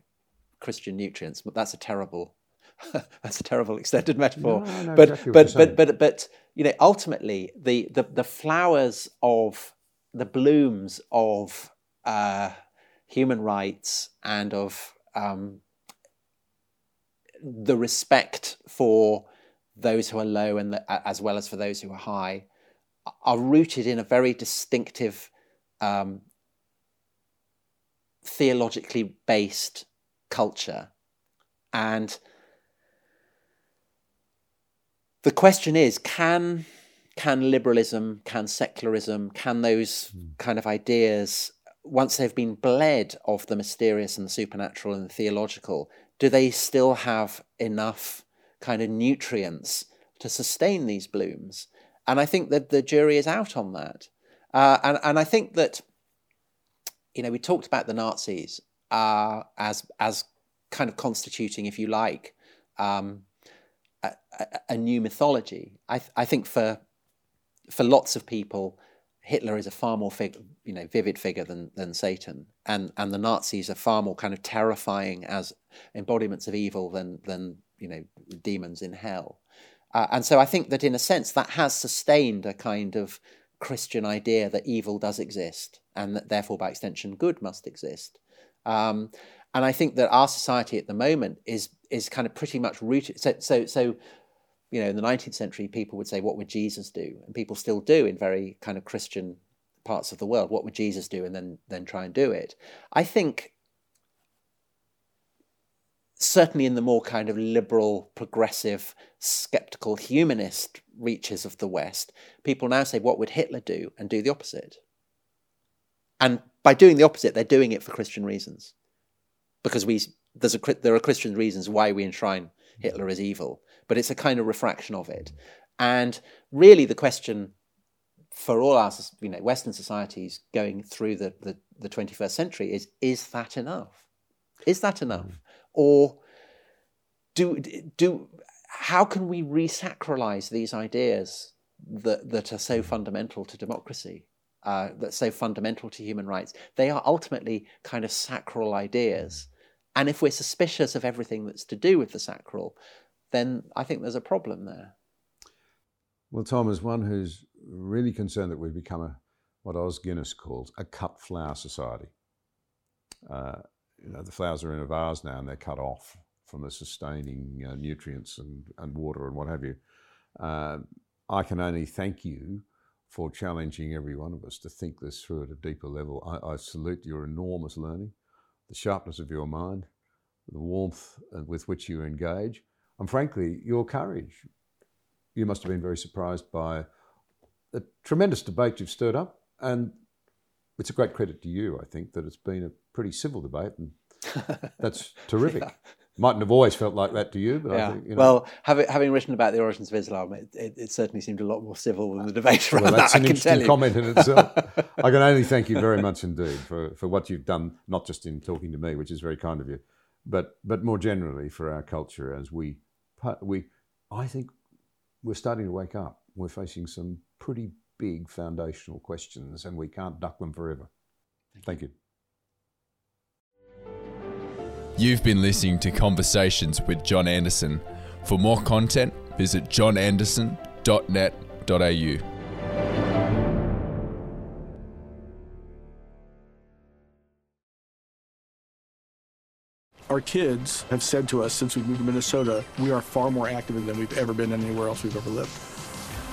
Christian nutrients. But that's a terrible that's a terrible extended metaphor. No, but exactly but but but but you know, ultimately the the the flowers of the blooms of uh, human rights and of um, the respect for those who are low and the, as well as for those who are high are rooted in a very distinctive um, theologically based culture. And the question is can can liberalism can secularism can those mm. kind of ideas once they've been bled of the mysterious and the supernatural and the theological, do they still have enough kind of nutrients to sustain these blooms? And I think that the jury is out on that. Uh, and, and I think that, you know, we talked about the Nazis uh, as, as kind of constituting, if you like, um, a, a, new mythology. I, th- I think for, for lots of people, Hitler is a far more fig, you know vivid figure than than Satan, and and the Nazis are far more kind of terrifying as embodiments of evil than than you know demons in hell. Uh, and so I think that in a sense that has sustained a kind of Christian idea that evil does exist, and that therefore by extension good must exist. Um, and I think that our society at the moment is is kind of pretty much rooted. So so so you know, in the 19th century, people would say, What would Jesus do? And people still do in very kind of Christian parts of the world. What would Jesus do? And then, then try and do it. I think certainly in the more kind of liberal, progressive, skeptical, humanist reaches of the West, people now say, What would Hitler do? and do the opposite. And by doing the opposite, they're doing it for Christian reasons. Because we, there's a, there are Christian reasons why we enshrine Hitler as evil but it's a kind of refraction of it. And really, the question for all our you know, Western societies going through the, the, the 21st century is is that enough? Is that enough? Mm. Or do, do, how can we resacralize these ideas that, that are so fundamental to democracy, uh, that's so fundamental to human rights? They are ultimately kind of sacral ideas. And if we're suspicious of everything that's to do with the sacral, then I think there's a problem there. Well, Tom, as one who's really concerned that we've become a what Os Guinness calls a cut flower society. Uh, you know, the flowers are in a vase now and they're cut off from the sustaining uh, nutrients and, and water and what have you. Uh, I can only thank you for challenging every one of us to think this through at a deeper level. I, I salute your enormous learning, the sharpness of your mind, the warmth uh, with which you engage, and frankly, your courage. You must have been very surprised by the tremendous debate you've stirred up and it's a great credit to you, I think, that it's been a pretty civil debate, and that's terrific. yeah. Mightn't have always felt like that to you, but yeah. I think, you know. Well, having, having written about the origins of Islam, it, it, it, certainly seemed a lot more civil than the debate around well, that's that. an interesting comment in itself. I can only thank you very much indeed for, for what you've done, not just in talking to me, which is very kind of you, but but more generally for our culture as we we I think we're starting to wake up. We're facing some pretty big foundational questions, and we can't duck them forever. Thank you. You've been listening to Conversations with John Anderson. For more content, visit johnanderson.net.au. Our kids have said to us since we moved to Minnesota, we are far more active than we've ever been anywhere else we've ever lived.